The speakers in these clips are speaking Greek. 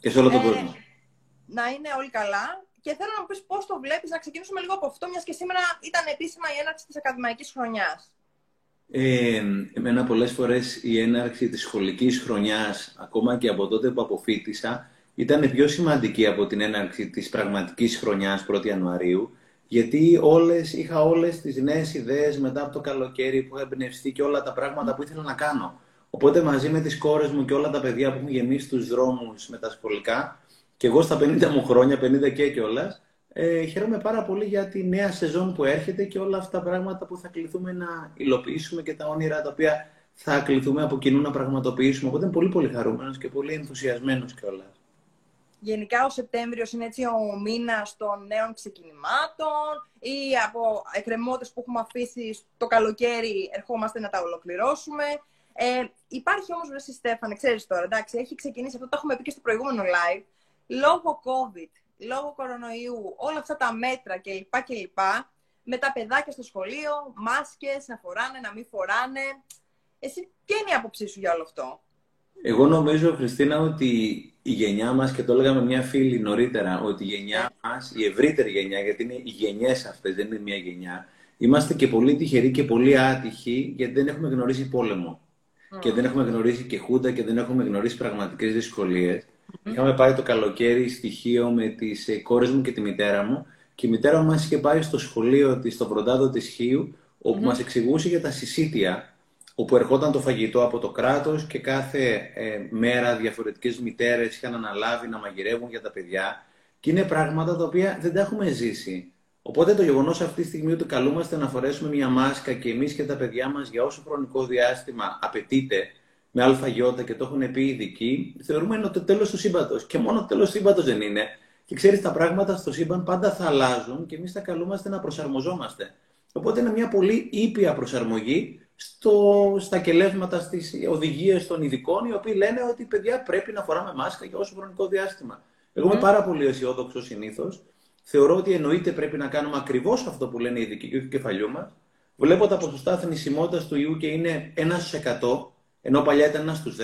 Και σε όλο τον ε, κόσμο. Να είναι όλοι καλά. Και θέλω να μου πεις πώς το βλέπεις, να ξεκινήσουμε λίγο από αυτό, μιας και σήμερα ήταν επίσημα η έναρξη της ακαδημαϊκής χρονιάς. Ε, εμένα πολλές φορές η έναρξη της σχολικής χρονιάς, ακόμα και από τότε που αποφύτησα, ήταν πιο σημαντική από την έναρξη της πραγματικής χρονιάς 1η Ιανουαρίου, γιατί όλες, είχα όλες τις νέες ιδέες μετά από το καλοκαίρι που είχα εμπνευστεί και όλα τα πράγματα που ήθελα να κάνω. Οπότε μαζί με τις κόρες μου και όλα τα παιδιά που έχουν γεμίσει τους δρόμους με τα σχολικά, και εγώ στα 50 μου χρόνια, 50 και κιόλας, ε, χαίρομαι πάρα πολύ για τη νέα σεζόν που έρχεται και όλα αυτά τα πράγματα που θα κληθούμε να υλοποιήσουμε και τα όνειρα τα οποία θα κληθούμε από κοινού να πραγματοποιήσουμε. Οπότε είμαι πολύ πολύ χαρούμενος και πολύ ενθουσιασμένος κιόλας. Γενικά ο Σεπτέμβριος είναι έτσι ο μήνας των νέων ξεκινημάτων ή από εκκρεμότητες που έχουμε αφήσει το καλοκαίρι ερχόμαστε να τα ολοκληρώσουμε. Ε, υπάρχει όμως, Βρεσί Στέφανε, ξέρεις τώρα, εντάξει, έχει ξεκινήσει αυτό, το έχουμε πει και στο προηγούμενο live. Λόγω COVID, λόγω κορονοϊού, όλα αυτά τα μέτρα κλπ. κλπ με τα παιδάκια στο σχολείο, μάσκες, να φοράνε, να μην φοράνε. Εσύ, ποια είναι η άποψή σου για όλο αυτό; Εγώ νομίζω, Χριστίνα, ότι η γενιά μας, και το έλεγαμε μια φίλη νωρίτερα, ότι η γενιά μας, η ευρύτερη γενιά, γιατί είναι οι γενιές αυτές, δεν είναι μια γενιά, είμαστε και πολύ τυχεροί και πολύ άτυχοι, γιατί δεν έχουμε γνωρίσει πόλεμο. Και δεν έχουμε γνωρίσει και χούντα και δεν έχουμε γνωρίσει πραγματικές δυσκολίες. Είχαμε πάει το καλοκαίρι στοιχείο με τις ε, κόρες μου και τη μητέρα μου και η μητέρα μου μας είχε πάει στο σχολείο της, στο Βροντάδο της Χίου, όπου mm-hmm. μας εξηγούσε για τα συσίτια, όπου ερχόταν το φαγητό από το κράτος και κάθε ε, μέρα διαφορετικές μητέρες είχαν αναλάβει να μαγειρεύουν για τα παιδιά. Και είναι πράγματα τα οποία δεν τα έχουμε ζήσει. Οπότε το γεγονός αυτή τη στιγμή ότι καλούμαστε να φορέσουμε μια μάσκα και εμείς και τα παιδιά μας για όσο χρονικό διάστημα απαιτείται, με ΑΙ και το έχουν πει οι ειδικοί, θεωρούμε ότι το τέλος του σύμπαντος. Και μόνο το τέλος του σύμπαντος δεν είναι. Και ξέρεις, τα πράγματα στο σύμπαν πάντα θα αλλάζουν και εμείς θα καλούμαστε να προσαρμοζόμαστε. Οπότε είναι μια πολύ ήπια προσαρμογή στο, στα κελέσματα, στις οδηγίες των ειδικών, οι οποίοι λένε ότι παιδιά πρέπει να φοράμε μάσκα για όσο χρονικό διάστημα. Εγώ είμαι πάρα πολύ αισιόδοξος συνήθως. Θεωρώ ότι εννοείται πρέπει να κάνουμε ακριβώς αυτό που λένε οι ειδικοί του κεφαλιού μας. Βλέπω τα ποσοστά θνησιμότητας του ιού και είναι 1 ενώ παλιά ήταν ένας στους 10,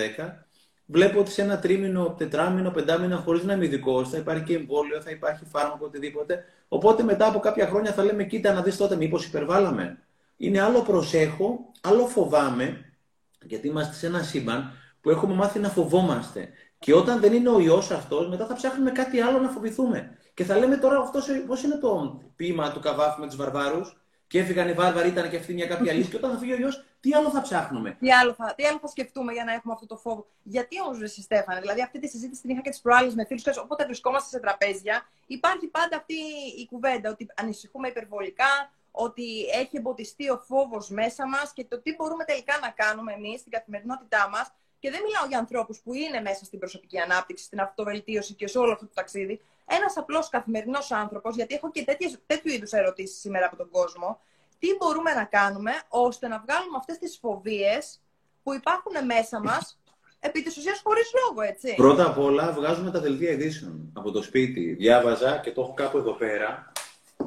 βλέπω ότι σε ένα τρίμηνο, τετράμινο, πεντάμινο, χωρίς να είμαι ειδικός, θα υπάρχει και εμβόλιο, θα υπάρχει φάρμακο, οτιδήποτε. Οπότε μετά από κάποια χρόνια θα λέμε, κοίτα να δεις τότε, μήπως υπερβάλαμε. Είναι άλλο προσέχω, άλλο φοβάμαι, γιατί είμαστε σε ένα σύμπαν που έχουμε μάθει να φοβόμαστε. Και όταν δεν είναι ο ιός αυτός, μετά θα ψάχνουμε κάτι άλλο να φοβηθούμε. Και θα λέμε τώρα αυτό πώς είναι το ποίημα του Καβάφ με τους βαρβάρους. Και έφυγαν οι βάρβαροι, ήταν και αυτή μια κάποια λύση. Και όταν θα φύγει ο ιό, τι άλλο θα ψάχνουμε; Τι άλλο θα, τι άλλο θα σκεφτούμε για να έχουμε αυτό το φόβο; Γιατί όμω, Ρεσί Στέφανε, δηλαδή αυτή τη συζήτηση την είχα και τις προάλλες με φίλους. Όποτε βρισκόμαστε σε τραπέζια, υπάρχει πάντα αυτή η κουβέντα ότι ανησυχούμε υπερβολικά, ότι έχει εμποτιστεί ο φόβος μέσα μας και το τι μπορούμε τελικά να κάνουμε εμείς στην καθημερινότητά μας. Και δεν μιλάω για ανθρώπους που είναι μέσα στην προσωπική ανάπτυξη, στην αυτοβελτίωση και σε όλο αυτό το ταξίδι. Ένας απλός καθημερινός άνθρωπος, γιατί έχω και τέτοιες, τέτοιου είδους ερωτήσεις σήμερα από τον κόσμο, τι μπορούμε να κάνουμε ώστε να βγάλουμε αυτές τις φοβίες που υπάρχουν μέσα μας επί της ουσίας χωρίς λόγο, έτσι. Πρώτα απ' όλα βγάζουμε τα δελτία ειδήσεων από το σπίτι. Διάβαζα και το έχω κάπου εδώ πέρα.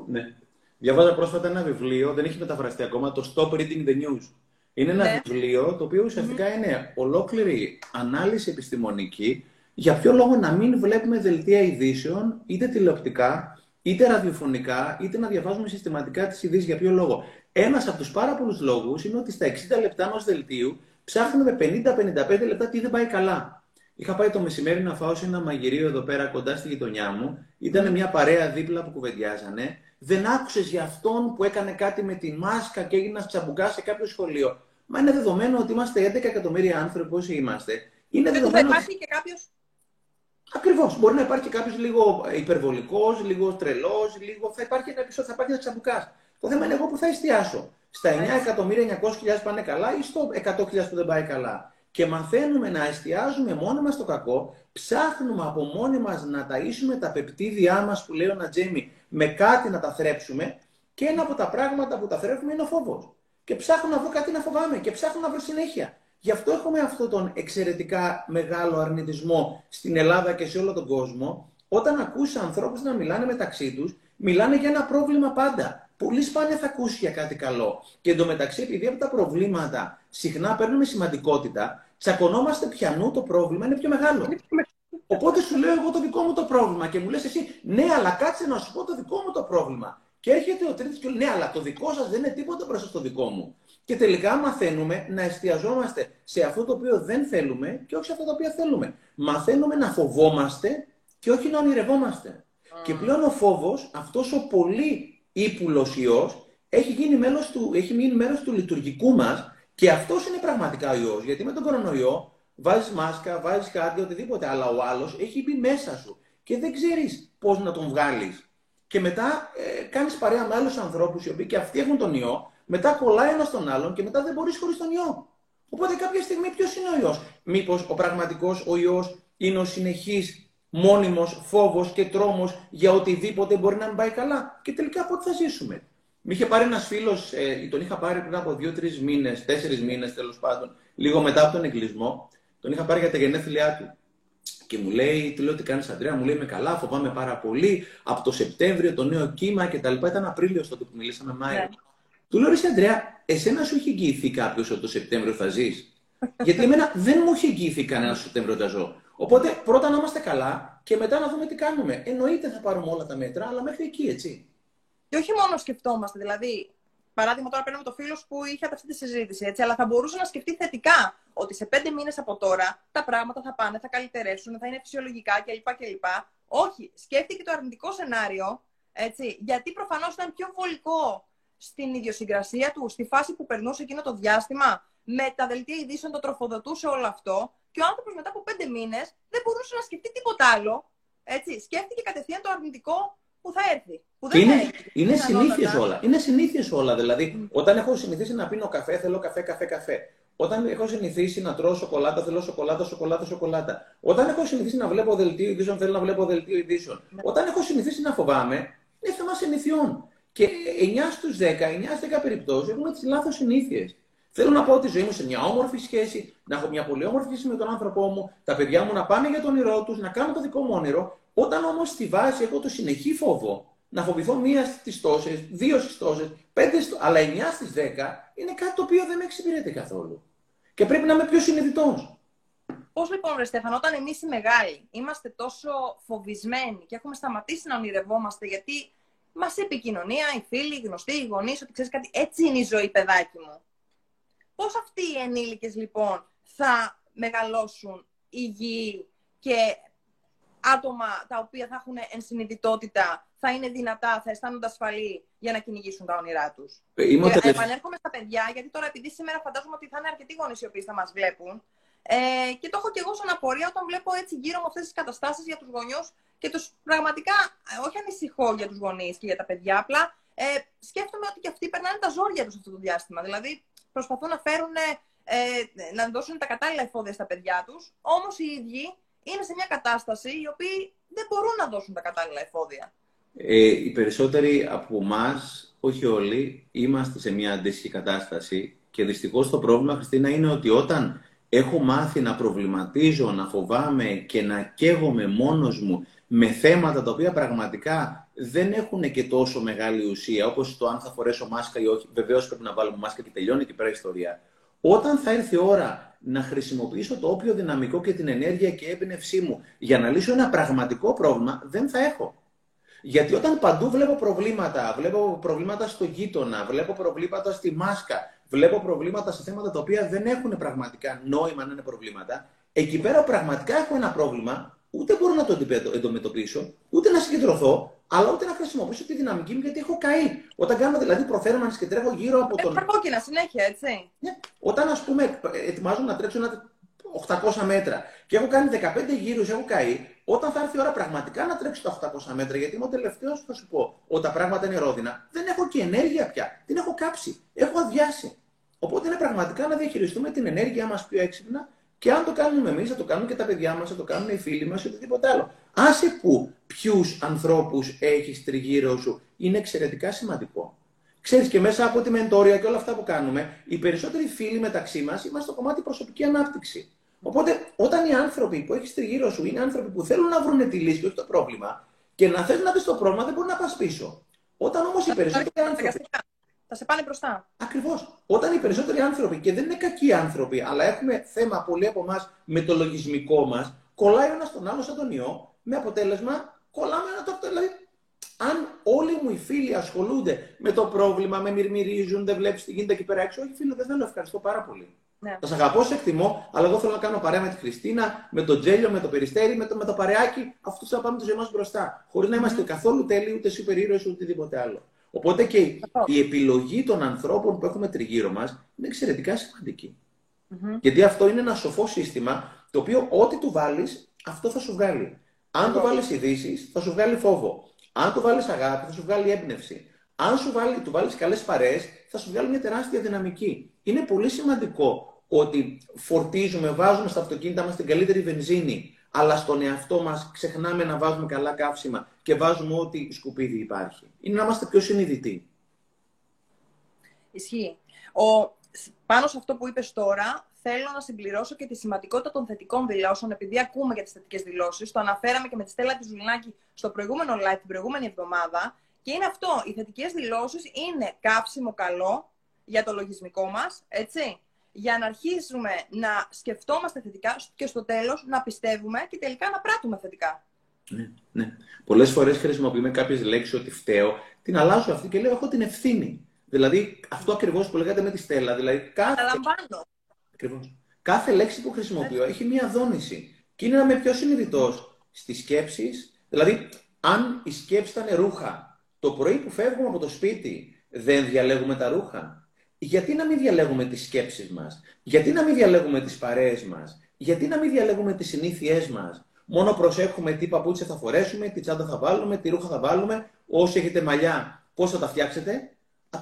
Ναι. Διάβαζα πρόσφατα ένα βιβλίο, δεν έχει μεταφραστεί ακόμα, το Stop Reading the News. Είναι ένα ναι. βιβλίο το οποίο είναι ολόκληρη ανάλυση επιστημονική για ποιο λόγο να μην βλέπουμε δελτία ειδήσεων, είτε τηλεοπτικά, είτε ραδιοφωνικά, είτε να διαβάζουμε συστηματικά τις ειδήσεις. Για ποιο λόγο. Ένας από τους πάρα πολλούς λόγους είναι ότι στα 60 λεπτά ενός δελτίου ψάχνουμε 50-55 λεπτά τι δεν πάει καλά. Είχα πάει το μεσημέρι να φάω σε ένα μαγειρίο εδώ πέρα κοντά στη γειτονιά μου. Ήταν μια παρέα δίπλα που κουβεντιάζανε. Δεν άκουσες για αυτόν που έκανε κάτι με τη μάσκα και έγινες τσαμπουκά σε κάποιο σχολείο. Μα είναι δεδομένο ότι είμαστε 11 εκατομμύρια άνθρωποι όσοι είμαστε. Είναι δεδομένο. Θα υπάρχει και κάποιο Ακριβώς. Μπορεί να υπάρχει κάποιος λίγο υπερβολικός, λίγο τρελός, λίγο. Θα υπάρχει κάποιο θα υπάρχει ένα τσαμπουκάς. Το θέμα είναι εγώ που θα εστιάσω. Στα 9.900.000 πάνε καλά ή στο 100.000 που δεν πάει καλά. Και μαθαίνουμε να εστιάζουμε μόνοι μας στο κακό, ψάχνουμε από μόνοι μας να ταΐσουμε τα πεπτίδια μας που λέει ο Νατζέμι με κάτι να τα θρέψουμε και ένα από τα πράγματα που τα θρέφουμε είναι ο φόβος. Και ψάχνω να βρω κάτι να φοβάμαι και ψάχνω να βρω συνέχεια. Γι' αυτό έχουμε αυτόν τον εξαιρετικά μεγάλο αρνητισμό στην Ελλάδα και σε όλο τον κόσμο. Όταν ακούσεις ανθρώπους να μιλάνε μεταξύ τους, μιλάνε για ένα πρόβλημα πάντα. Πολύ σπάνια θα ακούσεις για κάτι καλό. Και εντωμεταξύ, επειδή από τα προβλήματα συχνά παίρνουμε σημαντικότητα, τσακωνόμαστε πιανού το πρόβλημα είναι πιο μεγάλο. Οπότε σου λέω εγώ το δικό μου το πρόβλημα και μου λες εσύ, ναι, αλλά κάτσε να σου πω το δικό μου το πρόβλημα. Και έρχεται ο τρίτη και λέει, ναι, αλλά το δικό σας δεν είναι τίποτα μπροστά στο δικό μου. Και τελικά μαθαίνουμε να εστιαζόμαστε σε αυτό το οποίο δεν θέλουμε και όχι σε αυτό το οποίο θέλουμε. Μαθαίνουμε να φοβόμαστε και όχι να ονειρευόμαστε. Και πλέον ο φόβος, αυτός ο πολύ ύπουλος ιός, έχει γίνει μέρο του, έχει γίνει μέρος του λειτουργικού μας και αυτός είναι πραγματικά ο ιός. Γιατί με τον κορονοϊό βάζεις μάσκα, βάζεις κάτι, οτιδήποτε, αλλά ο άλλος έχει μπει μέσα σου και δεν ξέρεις πώς να τον βγάλεις. Και μετά ε, κάνεις παρέα με άλλους ανθρώπους οι οποίοι και αυτοί έχουν τον ιό, μετά κολλάει ένας τον άλλον και μετά δεν μπορείς χωρίς τον ιό. Οπότε κάποια στιγμή ποιος είναι ο ιό. Μήπως ο πραγματικός ο ιό είναι ο συνεχής μόνιμος φόβος και τρόμος για οτιδήποτε μπορεί να μην πάει καλά; Και τελικά πότε θα ζήσουμε; Με είχε πάρει ένας φίλος, ε, τον είχα πάρει πριν από δύο-τρεις μήνες, τέσσερις μήνες τέλος πάντων, λίγο μετά από τον εγκλισμό. Τον είχα πάρει για τα γενέθλιά του. Και μου λέει, τι λέω τι κάνεις, Αντρέα, μου λέει με καλά, φοβάμαι πάρα πολύ. Από το Σεπτέμβριο το νέο κύμα κτλ. Ήταν Απρίλιο τότε που μιλήσαμε, Μάιο. Ναι. Του λέω, Ρε Αντρέα, εσένα σου έχει εγγυηθεί κάποιος ότι το Σεπτέμβριο θα ζεις; Γιατί εμένα δεν μου έχει εγγυηθεί κανένα το Σεπτέμβριο θα ζω. Οπότε πρώτα να είμαστε καλά και μετά να δούμε τι κάνουμε. Εννοείται θα πάρουμε όλα τα μέτρα, αλλά μέχρι εκεί, έτσι. Και όχι μόνο σκεφτόμαστε, δηλαδή, παράδειγμα τώρα παίρνουμε το φίλο που είχε αυτή τη συζήτηση, έτσι, αλλά θα μπορούσε να σκεφτεί θετικά ότι σε πέντε μήνες από τώρα τα πράγματα θα πάνε, θα καλυτερεύσουν, θα είναι φυσιολογικά κλπ. κλπ. Όχι, σκέφτηκε το αρνητικό σενάριο, έτσι, γιατί προφανώς ήταν πιο βολικό στην ιδιοσυγκρασία του, στη φάση που περνούσε εκείνο το διάστημα, με τα δελτία ειδήσεων το τροφοδοτούσε όλο αυτό. Και ο άνθρωπος μετά από πέντε μήνες δεν μπορούσε να σκεφτεί τίποτα άλλο. Έτσι, σκέφτηκε κατευθείαν το αρνητικό που θα έρθει. Που δεν είναι είναι συνήθειε όλα. Είναι συνήθειε όλα. Δηλαδή, όταν έχω συνηθίσει να πίνω καφέ, θέλω καφέ, καφέ, καφέ. Όταν έχω συνηθίσει να τρώω σοκολάτα, θέλω σοκολάτα, σοκολάτα, σοκολάτα. Όταν έχω συνηθίσει να βλέπω δελτίο ειδήσεων, θέλω να βλέπω δελτίο ειδήσεων. Ναι. Όταν έχω συνηθίσει να φοβάμαι, είναι θέμα συνηθιών. Και 9 στους 10, 9 στι 10 περιπτώσεις έχουμε τις λάθος συνήθειες. Θέλω να πω τη ζωή μου σε μια όμορφη σχέση, να έχω μια πολύ όμορφη σχέση με τον άνθρωπό μου, τα παιδιά μου να πάνε για τον όνειρό τους, να κάνουν το δικό μου όνειρο. Όταν όμως στη βάση έχω το συνεχή φόβο να φοβηθώ μία στις τόσες, δύο στις τόσες, πέντε στο... αλλά εννιά στις δέκα είναι κάτι το οποίο δεν με εξυπηρετεί καθόλου. Και πρέπει να είμαι πιο συνειδητός. Πώς λοιπόν, Ρε Στέφαν, όταν εμείς οι μεγάλοι είμαστε τόσο φοβισμένοι και έχουμε σταματήσει να ονειρευόμαστε γιατί μας είπε η κοινωνία, οι φίλοι, οι γνωστοί, οι γονείς, ότι ξέρεις κάτι, έτσι είναι η ζωή, παιδάκι μου. Πώς αυτοί οι ενήλικες λοιπόν θα μεγαλώσουν υγιεί και άτομα τα οποία θα έχουν ενσυνειδητότητα, θα είναι δυνατά, θα αισθάνονται ασφαλή για να κυνηγήσουν τα όνειρά τους. Ε, και επανέρχομαι στα παιδιά, γιατί τώρα επειδή σήμερα φαντάζομαι ότι θα είναι αρκετοί γονείς οι οποίοι θα μας βλέπουν. Ε, και το έχω και εγώ σαν απορία όταν βλέπω έτσι γύρω με αυτές τις καταστάσεις για τους γονιούς και τους πραγματικά, ε, όχι ανησυχώ για τους γονείς και για τα παιδιά, απλά ε, σκέφτομαι ότι και αυτοί περνάνε τα ζόρια τους αυτό το διάστημα. Δηλαδή, προσπαθούν να φέρουν, ε, να δώσουν τα κατάλληλα εφόδια στα παιδιά τους, όμως οι ίδιοι είναι σε μια κατάσταση οι οποίοι δεν μπορούν να δώσουν τα κατάλληλα εφόδια. Ε, οι περισσότεροι από εμά, όχι όλοι, είμαστε σε μια αντίστοιχη κατάσταση και δυστυχώς το πρόβλημα, Χριστίνα, είναι ότι όταν έχω μάθει να προβληματίζω, να φοβάμαι και να καίγομαι μόνος μου με θέματα τα οποία πραγματικά δεν έχουν και τόσο μεγάλη ουσία, όπως το αν θα φορέσω μάσκα ή όχι, βεβαίως πρέπει να βάλουμε μάσκα και τελειώνει και πέρα η ιστορία. Όταν θα έρθει η ώρα να χρησιμοποιήσω το όποιο δυναμικό και την ενέργεια και έμπνευσή μου για να λύσω ένα πραγματικό πρόβλημα, δεν θα έχω. Γιατί όταν παντού βλέπω προβλήματα, βλέπω προβλήματα στο γείτονα, βλέπω προβλήματα στη μάσκα, βλέπω προβλήματα σε θέματα τα οποία δεν έχουν πραγματικά νόημα να είναι προβλήματα, εκεί πέρα πραγματικά έχω ένα πρόβλημα, ούτε μπορώ να το αντιμετωπίσω, ούτε να συγκεντρωθώ, αλλά ούτε να χρησιμοποιήσω τη δυναμική μου γιατί έχω καεί. Όταν κάνω δηλαδή προθέρμανση και τρέχω γύρω από τον. Έχω κόκκινα συνέχεια, έτσι. Ναι. Όταν ας πούμε ετοιμάζω να τρέξω ένα 800 μέτρα και έχω κάνει 15 γύρους, έχω καεί, όταν θα έρθει η ώρα πραγματικά να τρέξω τα 800 μέτρα, γιατί είμαι ο τελευταίος που θα σου πω ότι τα πράγματα είναι ρόδινα, δεν έχω και ενέργεια πια. Την έχω κάψει. Έχω αδειάσει. Οπότε είναι πραγματικά να διαχειριστούμε την ενέργειά μας πιο έξυπνα και αν το κάνουμε εμείς, θα το κάνουν και τα παιδιά μας, θα το κάνουν οι φίλοι μας ή οτιδήποτε άλλο. Άσε που ποιους ανθρώπους έχεις τριγύρω σου είναι εξαιρετικά σημαντικό. Ξέρεις και μέσα από τη μεντόρια και όλα αυτά που κάνουμε, οι περισσότεροι φίλοι μεταξύ μας είμαστε στο κομμάτι προσωπική ανάπτυξη. Οπότε, όταν οι άνθρωποι που έχεις τριγύρω σου είναι άνθρωποι που θέλουν να βρουν τη λύση και όχι το πρόβλημα, και να θες να δει το πρόβλημα, δεν μπορεί να πας πίσω. Όταν όμως οι περισσότεροι άνθρωποι. Θα σε πάνε μπροστά. Ακριβώς. Όταν οι περισσότεροι άνθρωποι, και δεν είναι κακοί άνθρωποι, αλλά έχουμε θέμα πολλοί από εμάς με το λογισμικό μας, κολλάει ο ένας τον άλλο σαν τον ιό, με αποτέλεσμα κολλάμε ένα το Δηλαδή, αν όλοι μου οι φίλοι ασχολούνται με το πρόβλημα, με μυρμυρίζουν, δεν βλέπεις τι γίνεται εκεί πέρα έξω, όχι φίλε, δεν θέλω, ευχαριστώ πάρα πολύ. Ναι. Θα σε αγαπώ, σε εκτιμώ, αλλά εγώ θέλω να κάνω παρέα με τη Χριστίνα, με τον Τζέλιο, με το Περιστέρι, με το, με το παρεάκι. Αυτό θα πάμε το ζωή μα μπροστά. Χωρίς να είμαστε mm. καθόλου τέλειοι, ούτε σούπερ ήρωε, ούτε οτιδήποτε άλλο. Οπότε και η επιλογή των ανθρώπων που έχουμε τριγύρω μας είναι εξαιρετικά σημαντική. Mm-hmm. Γιατί αυτό είναι ένα σοφό σύστημα το οποίο ό,τι του βάλεις, αυτό θα σου βγάλει. Αν του βάλεις ειδήσει, θα σου βγάλει φόβο. Αν του βάλεις αγάπη, θα σου βγάλει έμπνευση. Αν σου βάλει, του βάλεις καλές παρέες, θα σου βγάλει μια τεράστια δυναμική. Είναι πολύ σημαντικό ότι φορτίζουμε, βάζουμε στα αυτοκίνητα μας την καλύτερη βενζίνη, αλλά στον εαυτό μας ξεχνάμε να βάζουμε καλά καύσιμα και βάζουμε ό,τι σκουπίδι υπάρχει. Είναι να είμαστε πιο συνειδητοί. Ισχύει. Ο, πάνω σε αυτό που είπες τώρα, θέλω να συμπληρώσω και τη σημαντικότητα των θετικών δηλώσεων, επειδή ακούμε για τις θετικές δηλώσεις. Το αναφέραμε και με τη Στέλλα τη Ζουλινάκη στο προηγούμενο live την προηγούμενη εβδομάδα. Και είναι αυτό. Οι θετικές δηλώσεις είναι κάψιμο καλό για το λογισμικό μας, έτσι. Για να αρχίσουμε να σκεφτόμαστε θετικά και στο τέλος να πιστεύουμε και τελικά να πράττουμε θετικά. Ναι, ναι. Πολλές φορές χρησιμοποιούμε κάποιες λέξεις ότι φταίω, την αλλάζω αυτή και λέω: Έχω την ευθύνη. Δηλαδή, αυτό ακριβώς που λέγατε με τη Στέλλα. Δηλαδή, κάθε... Ακριβώς. Κάθε λέξη που χρησιμοποιώ έχει μία δόνηση. Και είναι να είμαι πιο συνειδητός στις σκέψεις. Δηλαδή, αν η σκέψη ήταν ρούχα, το πρωί που φεύγουμε από το σπίτι δεν διαλέγουμε τα ρούχα. Γιατί να μην διαλέγουμε τις σκέψεις μας, γιατί να μην διαλέγουμε τις παρέες μας, γιατί να μην διαλέγουμε τις συνήθειές μας; Μόνο προσέχουμε τι παπούτσια θα φορέσουμε, τι τσάντα θα βάλουμε, τι ρούχα θα βάλουμε, όσοι έχετε μαλλιά, πώς θα τα φτιάξετε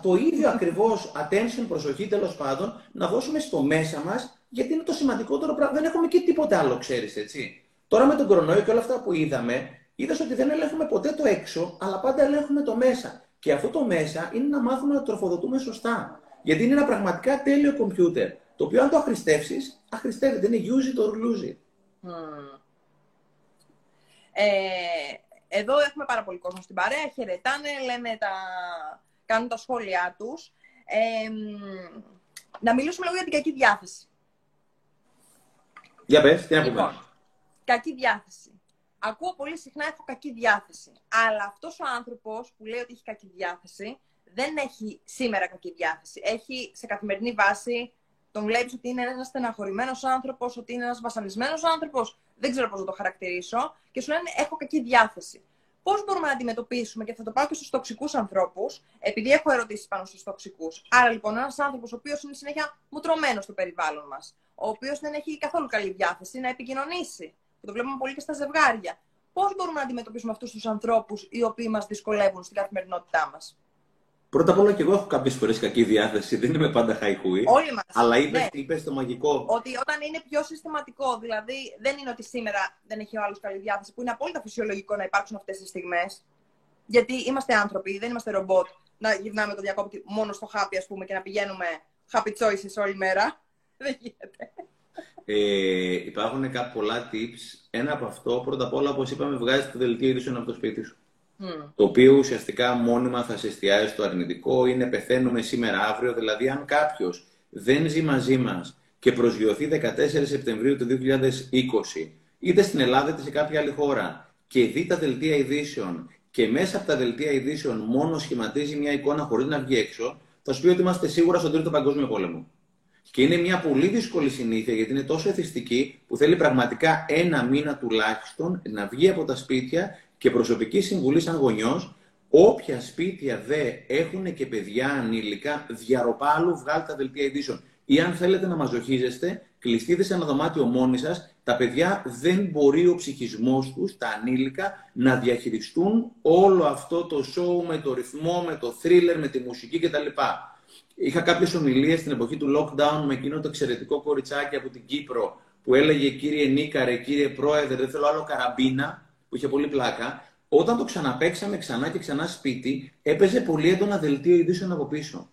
το ίδιο ακριβώς attention, προσοχή τέλος πάντων, να δώσουμε στο μέσα μας, γιατί είναι το σημαντικότερο πράγμα. Δεν έχουμε και τίποτε άλλο, ξέρεις, έτσι. Τώρα με τον κορονοϊό και όλα αυτά που είδαμε, είδες ότι δεν ελέγχουμε ποτέ το έξω, αλλά πάντα ελέγχουμε το μέσα. Και αυτό το μέσα είναι να μάθουμε να τροφοδοτούμε σωστά. Γιατί είναι ένα πραγματικά τέλειο κομπιούτερ. Το οποίο αν το αχρηστεύσεις, αχρηστεύεται. Είναι use it or lose it. Ε, εδώ έχουμε πάρα πολύ κόσμο στην παρέα. Χαιρετάνε, λένε τα, κάνουν τα σχόλιά τους. να μιλήσουμε λίγο για την κακή διάθεση. Για πες, τι να πούμε. Λοιπόν, κακή διάθεση. Ακούω πολύ συχνά έχω κακή διάθεση. Αλλά αυτός ο άνθρωπος που λέει ότι έχει κακή διάθεση, δεν έχει σήμερα κακή διάθεση. Έχει σε καθημερινή βάση, τον βλέπει ότι είναι ένας στεναχωρημένος άνθρωπος, ότι είναι ένας βασανισμένος άνθρωπος. Δεν ξέρω πώς να το χαρακτηρίσω. Και σου λένε: Έχω κακή διάθεση πώς μπορούμε να αντιμετωπίσουμε, και θα το πάω και στους τοξικούς ανθρώπους, επειδή έχω ερωτήσεις πάνω στους τοξικούς. Άρα λοιπόν, ένας άνθρωπος ο οποίος είναι συνέχεια μουτρωμένος στο περιβάλλον μας, ο οποίος δεν έχει καθόλου καλή διάθεση να επικοινωνήσει, που το βλέπουμε πολύ και στα ζευγάρια. Πώς μπορούμε να αντιμετωπίσουμε αυτούς τους ανθρώπους οι οποίοι μας δυσκολεύουν στην καθημερινότητά μας; Πρώτα απ' όλα και εγώ έχω κάποιες φορές κακή διάθεση, δεν είμαι πάντα χαϊχούι. Όλοι μας. Αλλά είπε ναι. είπες το μαγικό. Ότι όταν είναι πιο συστηματικό, δηλαδή δεν είναι ότι σήμερα δεν έχει ο άλλος καλή διάθεση, που είναι απόλυτα φυσιολογικό να υπάρξουν αυτές τις στιγμές. Γιατί είμαστε άνθρωποι, δεν είμαστε ρομπότ να γυρνάμε το διακόπτη μόνο στο χάπι, ας πούμε, και να πηγαίνουμε happy choices όλη μέρα. Δεν γίνεται. Ε, υπάρχουν πολλά tips. Ένα από αυτό, πρώτα απ' όλα, όπως είπαμε, βγάζει το δελτίο ειδήσεων από το σπίτι σου. Το οποίο ουσιαστικά μόνιμα θα σε εστιάζει στο αρνητικό, είναι πεθαίνουμε σήμερα αύριο. Δηλαδή, αν κάποιος δεν ζει μαζί μας και προσγειωθεί 14 Σεπτεμβρίου του 2020, είτε στην Ελλάδα είτε σε κάποια άλλη χώρα, και δει τα δελτία ειδήσεων και μέσα από τα δελτία ειδήσεων μόνο σχηματίζει μια εικόνα χωρίς να βγει έξω, θα σου πει ότι είμαστε σίγουρα στον Τρίτο Παγκόσμιο Πόλεμο. Και είναι μια πολύ δύσκολη συνήθεια γιατί είναι τόσο εθιστική που θέλει πραγματικά ένα μήνα τουλάχιστον να βγει από τα σπίτια και προσωπική συμβουλή σαν γονιός, όποια σπίτια δε έχουν και παιδιά ανήλικα, διαρροπάλου βγάλτε τα δελτία ειδήσεων. Ή αν θέλετε να μαζοχίζεστε, κλειστείτε σε ένα δωμάτιο μόνοι σας. Τα παιδιά δεν μπορεί ο ψυχισμός τους, τα ανήλικα, να διαχειριστούν όλο αυτό το show με το ρυθμό, με το thriller, με τη μουσική κτλ. Είχα κάποιες ομιλίες στην εποχή του lockdown με εκείνο το εξαιρετικό κοριτσάκι από την Κύπρο που έλεγε κύριε Νίκαρε, κύριε Πρόεδρε, δεν θέλω άλλο καραμπίνα που είχε πολύ πλάκα, όταν το ξαναπέξαμε ξανά και ξανά σπίτι, έπαιζε πολύ έντονα δελτίο ειδήσεων από πίσω.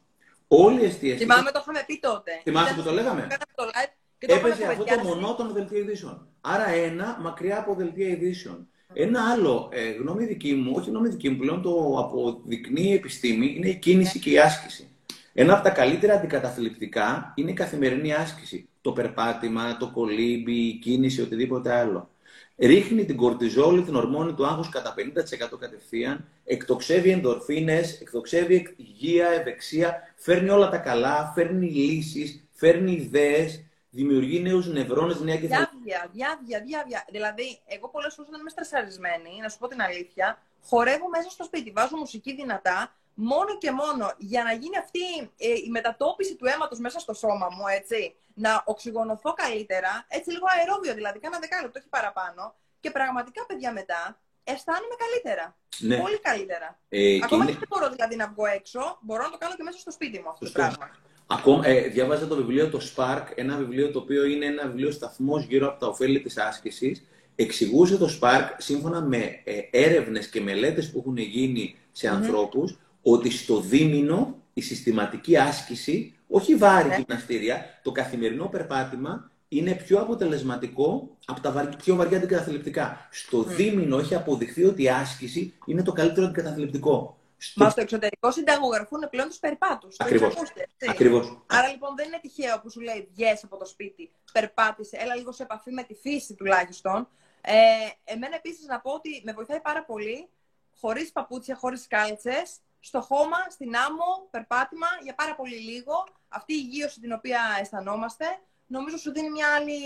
Όλοι οι εστιαστέ. Θυμάμαι, το είχαμε πει τότε. Θυμάσαι που το λέγαμε; Το έπαιζε αυτό το μονότονο δελτίο ειδήσεων. Άρα ένα μακριά από δελτία ειδήσεων. Ένα άλλο, ε, γνώμη δική μου, όχι γνώμη δική μου, πλέον το αποδεικνύει η επιστήμη, είναι η κίνηση και η άσκηση. Ένα από τα καλύτερα αντικαταθλιπτικά είναι η καθημερινή άσκηση. Το περπάτημα, το κολύμπι, η κίνηση, οτιδήποτε άλλο. Ρίχνει την κορτιζόλη, την ορμόνη του άγχους κατά 50% κατευθείαν, εκτοξεύει ενδορφίνες, εκτοξεύει υγεία, ευεξία, φέρνει όλα τα καλά, φέρνει λύσεις, φέρνει ιδέες, δημιουργεί νέους νευρώνες, νέα κεφαλαία. Διάβια, διάβια, διάβια. Δηλαδή, εγώ πολλές φορές όταν είμαι στρεσαρισμένη, να σου πω την αλήθεια, χορεύω μέσα στο σπίτι, βάζω μουσική δυνατά, μόνο και μόνο για να γίνει αυτή ε, η μετατόπιση του αίματος μέσα στο σώμα μου, έτσι, να οξυγονωθώ καλύτερα, έτσι λίγο αερόβιο δηλαδή, κάνα δεκάλεπτο, όχι παραπάνω, και πραγματικά, παιδιά, μετά αισθάνομαι καλύτερα. Ναι. Πολύ καλύτερα. Ε, Ακόμα και, είναι... δεν μπορώ δηλαδή να βγω έξω, μπορώ να το κάνω και μέσα στο σπίτι μου αυτό το πράγμα. Ακόμα, ε, διάβαζα το βιβλίο το Spark, ένα βιβλίο το οποίο είναι ένα βιβλίο σταθμός γύρω από τα ωφέλη της άσκησης. Εξηγούσε το Spark σύμφωνα με ε, έρευνες και μελέτες που έχουν γίνει σε mm ανθρώπους ότι στο δίμηνο η συστηματική άσκηση, όχι βάρη ναι. γυμναστήρια, το καθημερινό περπάτημα είναι πιο αποτελεσματικό από τα πιο βαριά αντικαταθλιπτικά. Στο mm. δίμηνο έχει αποδειχθεί ότι η άσκηση είναι το καλύτερο αντικαταθλιπτικό. Στο... Μα στο εξωτερικό συνταγογραφούν πλέον τους περπάτους. Ακριβώς. Άρα λοιπόν δεν είναι τυχαίο που σου λέει βγες από το σπίτι, περπάτησε, έλα λίγο σε επαφή με τη φύση τουλάχιστον. Ε, εμένα επίσης να πω ότι με βοηθάει πάρα πολύ χωρίς παπούτσια, χωρίς κάλτσες, στο χώμα, στην άμμο, περπάτημα για πάρα πολύ λίγο. Αυτή η υγείωση την οποία αισθανόμαστε, νομίζω σου δίνει μια άλλη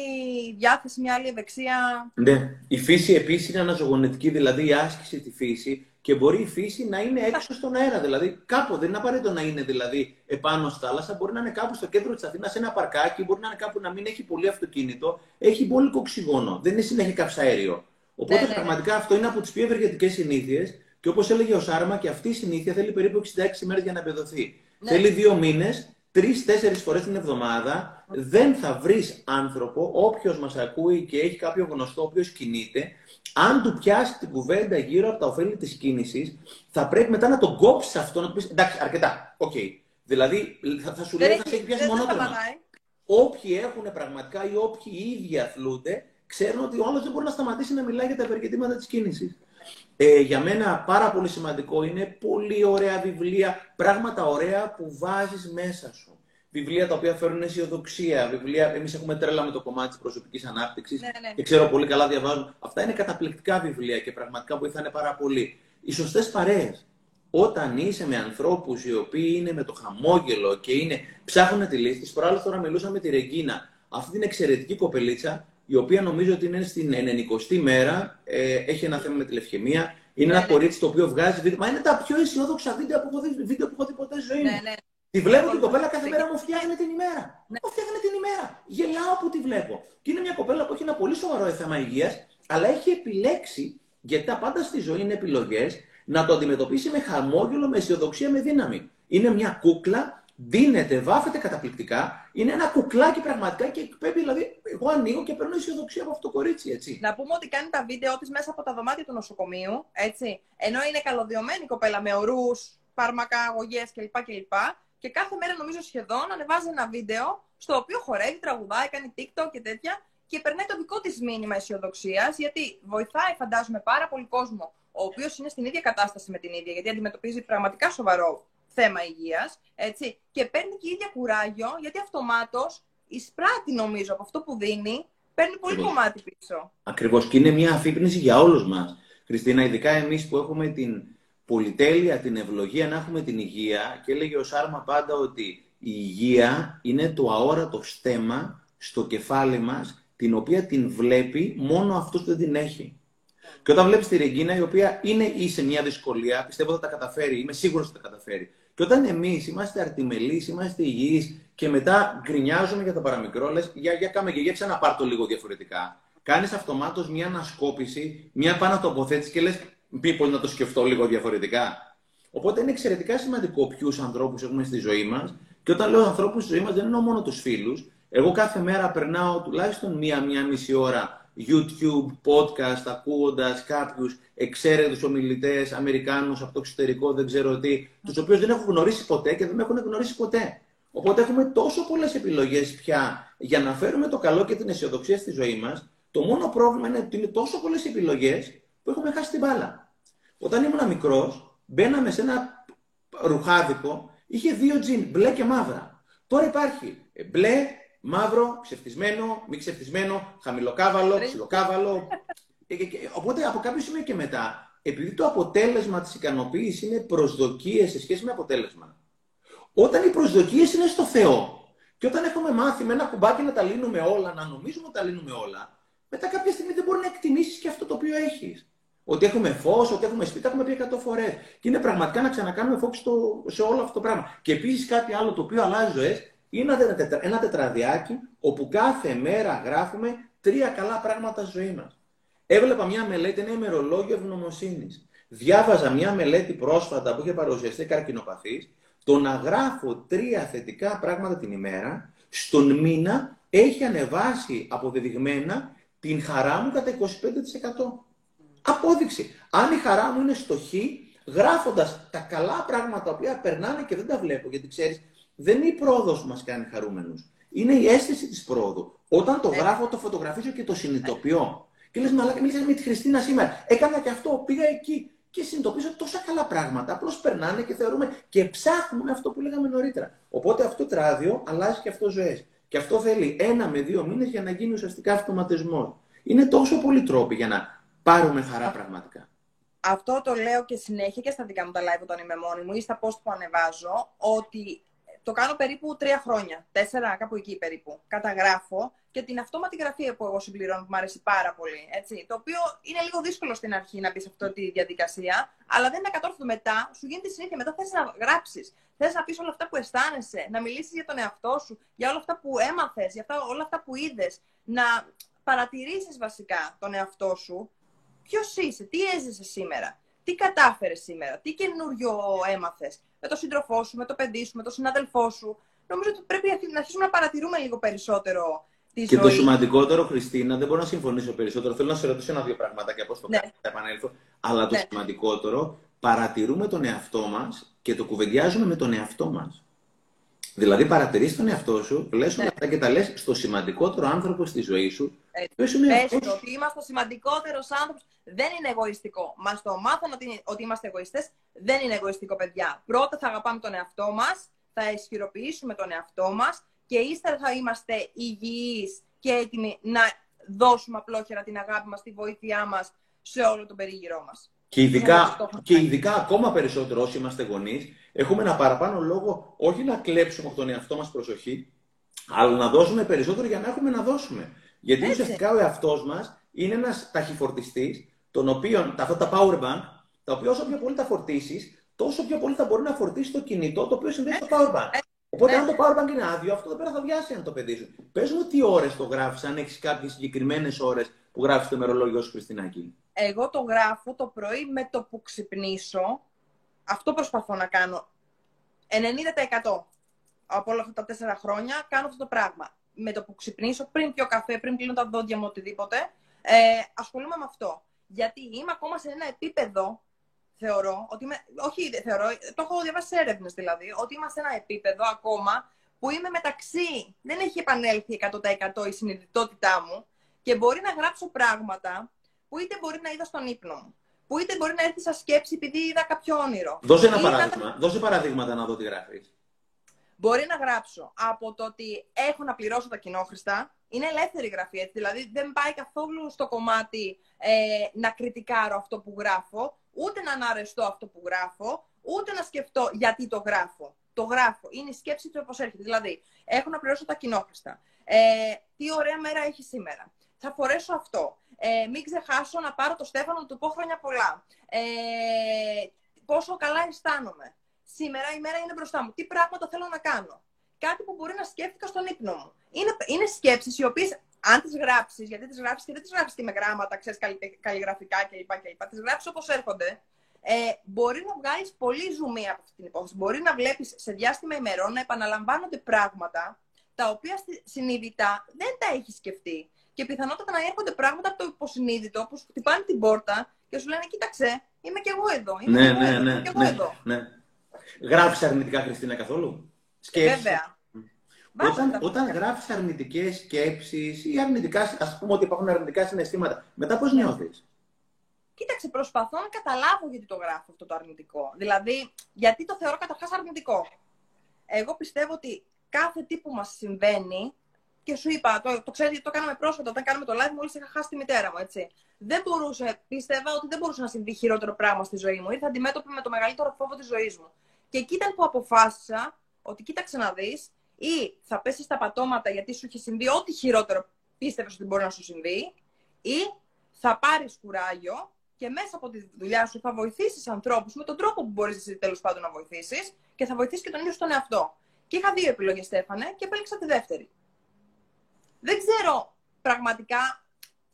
διάθεση, μια άλλη ευεξία. Ναι. Η φύση επίσης είναι αναζωογονητική, δηλαδή η άσκηση τη φύση και μπορεί η φύση να είναι έξω στον αέρα. Δηλαδή, κάπου δεν είναι απαραίτητο να είναι δηλαδή επάνω στη θάλασσα, μπορεί να είναι κάπου στο κέντρο της Αθήνας, σε ένα παρκάκι, μπορεί να είναι κάπου να μην έχει πολύ αυτοκίνητο, έχει πολύ οξυγόνο, δεν είναι συνέχεια καυσαέριο. Οπότε ναι, ναι, πραγματικά αυτό είναι από τις πιο ευεργετικές συνήθειες και όπως έλεγε ο Σάρμα, και αυτή η συνήθεια θέλει περίπου 66 μέρες για να εμπεδωθεί. Ναι. Θέλει δύο μήνες, τρεις-τέσσερις φορές την εβδομάδα. Δεν θα βρεις άνθρωπο, όποιος μας ακούει και έχει κάποιο γνωστό, ο οποίος κινείται, αν του πιάσεις την κουβέντα γύρω από τα οφέλη της κίνησης, θα πρέπει μετά να τον κόψεις αυτό, να του πεις εντάξει, αρκετά. OK. Okay. Δηλαδή, θα, θα σου λέει, θα σε έχει πιάσει μονότερμα. Όποιοι έχουν πραγματικά ή όποιοι ήδη αθλούνται, ξέρουν ότι ο άλλος δεν μπορεί να σταματήσει να μιλάει για τα ευεργετήματα της κίνησης. Ε, για μένα πάρα πολύ σημαντικό είναι πολύ ωραία βιβλία, πράγματα ωραία που βάζεις μέσα σου. Βιβλία τα οποία φέρνουν αισιοδοξία, βιβλία, εμείς έχουμε τρέλα με το κομμάτι της προσωπικής ανάπτυξης ναι, ναι. και ξέρω πολύ καλά διαβάζουν. Αυτά είναι καταπληκτικά βιβλία και πραγματικά βοηθάνε πάρα πολύ. Οι σωστές παρέες. Όταν είσαι με ανθρώπους οι οποίοι είναι με το χαμόγελο και είναι, ψάχνουν τη λύση, τις προάλλες τώρα μιλούσα με τη Ρεγκίνα, αυτή την εξαιρετική κοπελίτσα η οποία νομίζω ότι είναι στην 90η μέρα, ε, έχει ένα θέμα με τη λευχαιμία. Είναι ένα ναι, ναι. κορίτσι το οποίο βγάζει βίντεο. Μα είναι τα πιο αισιόδοξα βίντεο που έχω δει, βίντεο που έχω δει ποτέ ζωή μου. Ναι, ναι. Τη βλέπω την κοπέλα κάθε μέρα μου φτιάχνει την ημέρα. Ναι. Μου φτιάχνει την ημέρα. Γελάω που τη βλέπω. Και είναι μια κοπέλα που έχει ένα πολύ σοβαρό θέμα υγείας, αλλά έχει επιλέξει, γιατί τα πάντα στη ζωή είναι επιλογές, να το αντιμετωπίσει με χαμόγελο, με αισιοδοξία, με δύναμη. Είναι μια κούκλα ντύνεται, βάφεται καταπληκτικά. Είναι ένα κουκλάκι πραγματικά και εκπέμπει. Δηλαδή, εγώ ανοίγω και παίρνω αισιοδοξία από αυτό το κορίτσι, έτσι. Να πούμε ότι κάνει τα βίντεο της μέσα από τα δωμάτια του νοσοκομείου, έτσι. Ενώ είναι καλωδιωμένη κοπέλα με ορούς, φάρμακα, αγωγές κλπ. κλπ. Και κάθε μέρα, νομίζω σχεδόν, ανεβάζει ένα βίντεο στο οποίο χορεύει, τραγουδάει, κάνει TikTok και τέτοια και περνάει το δικό της μήνυμα αισιοδοξίας, γιατί βοηθάει, φαντάζομαι, πάρα πολύ κόσμο, ο οποίος είναι στην ίδια κατάσταση με την ίδια, γιατί αντιμετωπίζει πραγματικά σοβαρό θέμα υγείας, έτσι. Και παίρνει και η ίδια κουράγιο, γιατί αυτομάτως εισπράττει, νομίζω, από αυτό που δίνει, παίρνει πολύ Ακριβώς. κομμάτι πίσω. Ακριβώς. Και είναι μια αφύπνιση για όλους μας. Χριστίνα, ειδικά εμείς που έχουμε την πολυτέλεια, την ευλογία να έχουμε την υγεία. Και έλεγε ο Σάρμα πάντα ότι η υγεία είναι το αόρατο στέμα στο κεφάλι μας, την οποία την βλέπει μόνο αυτός που δεν την έχει. Και όταν βλέπεις τη Ρεγκίνα, η οποία είναι ή σε μια δυσκολία, πιστεύω θα τα καταφέρει, είμαι σίγουρος ότι θα τα καταφέρει. Και όταν εμείς είμαστε αρτιμελείς, είμαστε υγιείς και μετά γκρινιάζουμε για το παραμικρό, λε για, για κάμε και για ξαναπάρ το λίγο διαφορετικά. Κάνεις αυτομάτως μια ανασκόπηση, μια επανατοποθέτηση και λες, μήπω να το σκεφτώ λίγο διαφορετικά. Οπότε είναι εξαιρετικά σημαντικό ποιους ανθρώπους έχουμε στη ζωή μας. Και όταν λέω ανθρώπους στη ζωή μας, δεν εννοώ μόνο τους φίλους. Εγώ κάθε μέρα περνάω τουλάχιστον μία-μία μισή ώρα YouTube, podcast, ακούγοντας κάποιους εξαίρετους ομιλητές, Αμερικάνους από το εξωτερικό, δεν ξέρω τι, τους οποίους δεν έχω γνωρίσει ποτέ και δεν με έχουν γνωρίσει ποτέ. Οπότε έχουμε τόσο πολλές επιλογές πια για να φέρουμε το καλό και την αισιοδοξία στη ζωή μας. Το μόνο πρόβλημα είναι ότι είναι τόσο πολλές επιλογές που έχουμε χάσει την μπάλα. Όταν ήμουν μικρός, μπαίναμε σε ένα ρουχάδικο, είχε δύο τζιν, μπλε και μαύρα. Τώρα υπάρχει μπλε, μαύρο, ξεφτισμένο, μη ξεφτισμένο, χαμηλοκάβαλο, ψιλοκάβαλο. Ε, οπότε από κάποιο σημείο και μετά, επειδή το αποτέλεσμα της ικανοποίησης είναι προσδοκίες σε σχέση με αποτέλεσμα, όταν οι προσδοκίες είναι στο Θεό και όταν έχουμε μάθει με ένα κουμπάκι να τα λύνουμε όλα, να νομίζουμε ότι τα λύνουμε όλα, μετά κάποια στιγμή δεν μπορεί να εκτιμήσεις και αυτό το οποίο έχεις. Ότι έχουμε φως, ότι έχουμε σπίτι, έχουμε πει 100 φορές. Και είναι πραγματικά να ξανακάνουμε φόξη σε όλο αυτό το πράγμα. Και επίσης κάτι άλλο το οποίο αλλάζει ζωέ είναι ένα τετραδιάκι όπου κάθε μέρα γράφουμε τρία καλά πράγματα στη ζωή μας. Έβλεπα μια μελέτη, ένα ημερολόγιο ευγνωμοσύνης. Διάβαζα μια μελέτη πρόσφατα που είχε παρουσιαστεί καρκινοπαθής. Το να γράφω τρία θετικά πράγματα την ημέρα, στον μήνα έχει ανεβάσει αποδεδειγμένα την χαρά μου κατά 25%. Απόδειξη. Αν η χαρά μου είναι στο χ, γράφοντας τα καλά πράγματα τα οποία περνάνε και δεν τα βλέπω, γιατί ξέρεις, δεν είναι η πρόοδος που μας κάνει χαρούμενους. Είναι η αίσθηση της πρόοδου. Όταν το ναι. γράφω, το φωτογραφίζω και το συνειδητοποιώ. Και λες, μαλάκα, μίλησα με τη Χριστίνα σήμερα. Έκανα και αυτό, πήγα εκεί. Και συνειδητοποίησα τόσα καλά πράγματα. Απλώς περνάνε και θεωρούμε και ψάχνουμε αυτό που λέγαμε νωρίτερα. Οπότε αυτό το τράδιο αλλάζει και αυτό ζωές. Και αυτό θέλει ένα με δύο μήνες για να γίνει ουσιαστικά αυτοματισμός. Είναι τόσο πολλοί τρόποι για να πάρουμε χαρά πραγματικά. Αυτό το λέω και συνέχεια και στα δικά μου τα live όταν είμαι μόνη μου ή στα post που ανεβάζω, ότι το κάνω περίπου τρία χρόνια, τέσσερα, κάπου εκεί περίπου. Καταγράφω και την αυτόματη γραφή που εγώ συμπληρώνω, που μου αρέσει πάρα πολύ. Έτσι, το οποίο είναι λίγο δύσκολο στην αρχή να μπει σε αυτή τη διαδικασία, αλλά δεν είναι ακατόρθωτο μετά. Σου γίνεται συνήθεια. Μετά θες να γράψεις. Θες να πεις όλα αυτά που αισθάνεσαι, να μιλήσεις για τον εαυτό σου, για όλα αυτά που έμαθες, για αυτά, όλα αυτά που είδες. Να παρατηρήσεις βασικά τον εαυτό σου. Ποιος είσαι, τι έζησες σήμερα, τι κατάφερες σήμερα, τι καινούριο έμαθες με τον σύντροφό σου, με το παιδί σου, με τον συνάδελφό σου. Νομίζω ότι πρέπει να αρχίσουμε να παρατηρούμε λίγο περισσότερο τη και ζωή. το σημαντικότερο, Χριστίνα, δεν μπορώ να συμφωνήσω περισσότερο. Θέλω να σε ρωτήσω ένα-δύο πράγματα και πώ το ναι. κάνω, θα επανέλθω. Αλλά το ναι. σημαντικότερο, παρατηρούμε τον εαυτό μας και το κουβεντιάζουμε με τον εαυτό μας. Δηλαδή, παρατηρείς τον εαυτό σου, λες όλα αυτά και τα λες στο σημαντικότερο άνθρωπο στη ζωή σου. Πες ότι είμαστε ο σημαντικότερος άνθρωπος. Δεν είναι εγωιστικό. Μας το μάθανε ότι, ότι είμαστε εγωιστές. Δεν είναι εγωιστικό, παιδιά. Πρώτα θα αγαπάμε τον εαυτό μας, θα ισχυροποιήσουμε τον εαυτό μας και ύστερα θα είμαστε υγιείς και έτοιμοι να δώσουμε απλόχερα την αγάπη μας, τη βοήθειά μας σε όλο τον περίγυρό μας. Και ειδικά, και ειδικά ακόμα περισσότερο όσοι είμαστε γονείς, έχουμε ένα παραπάνω λόγο όχι να κλέψουμε από τον εαυτό μας προσοχή, αλλά να δώσουμε περισσότερο για να έχουμε να δώσουμε. Γιατί Έτσι. ουσιαστικά ο εαυτός μας είναι ένας ταχυφορτιστής, τον οποίο αυτά τα power bank, τα οποία όσο πιο πολύ τα φορτίσεις, τόσο πιο πολύ θα μπορεί να φορτίσει το κινητό το οποίο συνδέει στο power bank. Οπότε, αν το power bank είναι άδειο, αυτό δεν πέρα θα βιάσει αν το παιδί σου. Πες μου τι ώρες το γράφεις, αν έχεις κάποιες συγκεκριμένες ώρες που γράφεις το ημερολόγιο σου, Χριστινάκη. Εγώ το γράφω το πρωί με το που ξυπνήσω. Αυτό προσπαθώ να κάνω. 90% από όλα αυτά τα τέσσερα χρόνια κάνω αυτό το πράγμα. Με το που ξυπνήσω, πριν πιω καφέ, πριν πλύνω τα δόντια μου, οτιδήποτε, ε, ασχολούμαι με αυτό. Γιατί είμαι ακόμα σε ένα επίπεδο, θεωρώ, ότι είμαι, όχι θεωρώ, το έχω διαβάσει σε έρευνες δηλαδή, ότι είμαι σε ένα επίπεδο ακόμα που είμαι μεταξύ, δεν έχει επανέλθει 100% η συνειδητότητά μου και μπορεί να γράψω πράγματα που είτε μπορεί να είδα στον ύπνο μου, που είτε μπορεί να έρθει σαν σκέψη επειδή είδα κάποιο όνειρο. Δώσε ένα παράδειγμα. Δώσε παραδείγματα να δω τι γράφεις. Μπορεί να γράψω από το ότι έχω να πληρώσω τα κοινόχρηστα. Είναι ελεύθερη γραφή, έτσι. Δηλαδή δεν πάει καθόλου στο κομμάτι ε, να κριτικάρω αυτό που γράφω, ούτε να αναρεστώ αυτό που γράφω, ούτε να σκεφτώ γιατί το γράφω. Το γράφω. Είναι η σκέψη του όπως έρχεται. Δηλαδή, έχω να πληρώσω τα κοινόχρηστα. Ε, τι ωραία μέρα έχει σήμερα. Θα φορέσω αυτό. Ε, μην ξεχάσω να πάρω το Στέφανο να του πω χρόνια πολλά. Ε, πόσο καλά αισθάνομαι. Σήμερα η μέρα είναι μπροστά μου. Τι πράγματα θέλω να κάνω. Κάτι που μπορεί να σκέφτηκα στον ύπνο μου. Είναι, είναι σκέψεις οι οποίες, αν τις γράψεις, γιατί τις γράψεις και δεν τις γράψεις με γράμματα, ξέρεις, καλλιγραφικά κλπ. Τις γράψεις όπως έρχονται, ε, μπορεί να βγάλεις πολύ ζουμί από αυτή την υπόθεση. Μπορεί να βλέπεις σε διάστημα ημερών να επαναλαμβάνονται πράγματα τα οποία συνειδητά δεν τα έχεις σκεφτεί και πιθανότατα να έρχονται πράγματα από το υποσυνείδητο που σου χτυπάνε την πόρτα και σου λένε Κοίταξε, είμαι κι εγώ εδώ. Είμαι ναι, εγώ ναι, εδώ, ναι, είμαι ναι, εδώ. ναι. Γράφεις αρνητικά, Χριστίνα, καθόλου; Σκέψεις; Βέβαια. Όταν, όταν γράφεις αρνητικές σκέψεις ή αρνητικά, ας πούμε ότι υπάρχουν αρνητικά συναισθήματα, μετά πώς νιώθεις; Κοίταξε, προσπαθώ να καταλάβω γιατί το γράφω αυτό το αρνητικό. Δηλαδή, γιατί το θεωρώ καταρχάς αρνητικό. Εγώ πιστεύω ότι κάθε τι που μας συμβαίνει και σου είπα, το, το ξέρετε, το κάναμε πρόσφατα όταν κάναμε το live, μόλις είχα χάσει τη μητέρα μου, έτσι. Δεν μπορούσε, πίστευα ότι δεν μπορούσε να συμβεί χειρότερο πράγμα στη ζωή μου. Ήρθα αντιμέτωπη με το μεγαλύτερο φόβο της ζωής μου. Και εκεί ήταν που αποφάσισα ότι κοίταξε να δεις, ή θα πέσεις στα πατώματα γιατί σου έχει συμβεί ό,τι χειρότερο πίστευες ότι μπορεί να σου συμβεί, ή θα πάρεις κουράγιο και μέσα από τη δουλειά σου θα βοηθήσεις ανθρώπους με τον τρόπο που μπορείς εσύ τέλος πάντων να βοηθήσεις και θα βοηθήσεις και τον ίδιο στον εαυτό. Και είχα δύο επιλογές, Στέφανε, και επέλεξα τη δεύτερη. Δεν ξέρω πραγματικά,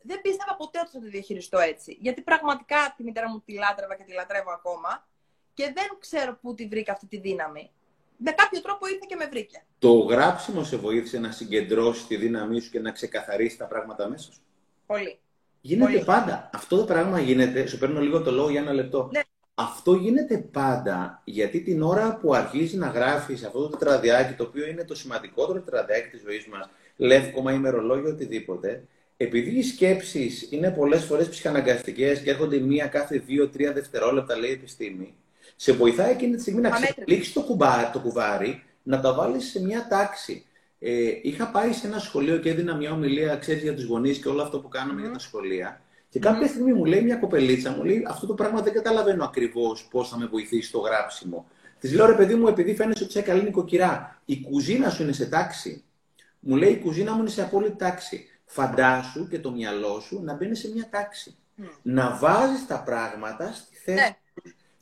δεν πίστευα ποτέ ότι θα το διαχειριστώ έτσι. Γιατί πραγματικά τη μητέρα μου τη λάτρευα και τη λατρεύω ακόμα και δεν ξέρω πού τη βρήκα αυτή τη δύναμη. Με κάποιο τρόπο ήρθε και με βρήκε. Το γράψιμο σε βοήθησε να συγκεντρώσει τη δύναμή σου και να ξεκαθαρίσει τα πράγματα μέσα σου; Πολύ. Γίνεται Πολύ. πάντα. Αυτό το πράγμα γίνεται. Σου παίρνω λίγο το λόγο για ένα λεπτό. Ναι. Αυτό γίνεται πάντα γιατί την ώρα που αρχίζει να γράφεις αυτό το τετραδιάκι, το οποίο είναι το σημαντικότερο τετραδιάκι της ζωής μας, λεύκομα, ημερολόγιο, οτιδήποτε, επειδή οι σκέψεις είναι πολλές φορές ψυχαναγκαστικές και έρχονται μία κάθε δύο-τρία δευτερόλεπτα, λέει η επιστήμη, σε βοηθάει εκείνη τη στιγμή να ξεπλήξει το, το κουβάρι, να τα βάλει σε μια τάξη. Ε, είχα πάει σε ένα σχολείο και έδινα μια ομιλία, ξέρεις, για τους γονείς και όλο αυτό που κάνουμε για τα σχολεία. Και κάποια στιγμή μου λέει μια κοπελίτσα, μου λέει Αυτό το πράγμα δεν καταλαβαίνω ακριβώς πώς θα με βοηθήσει το γράψιμο. Της λέω ρε παιδί μου, επειδή φαίνεσαι ότι είσαι καλή νοικοκυρά, η κουζίνα σου είναι σε τάξη. Μου λέει η κουζίνα μου είναι σε απόλυτη τάξη. Φαντάσου και το μυαλό σου να μπαίνει σε μια τάξη. Να βάζεις τα πράγματα στη θέση.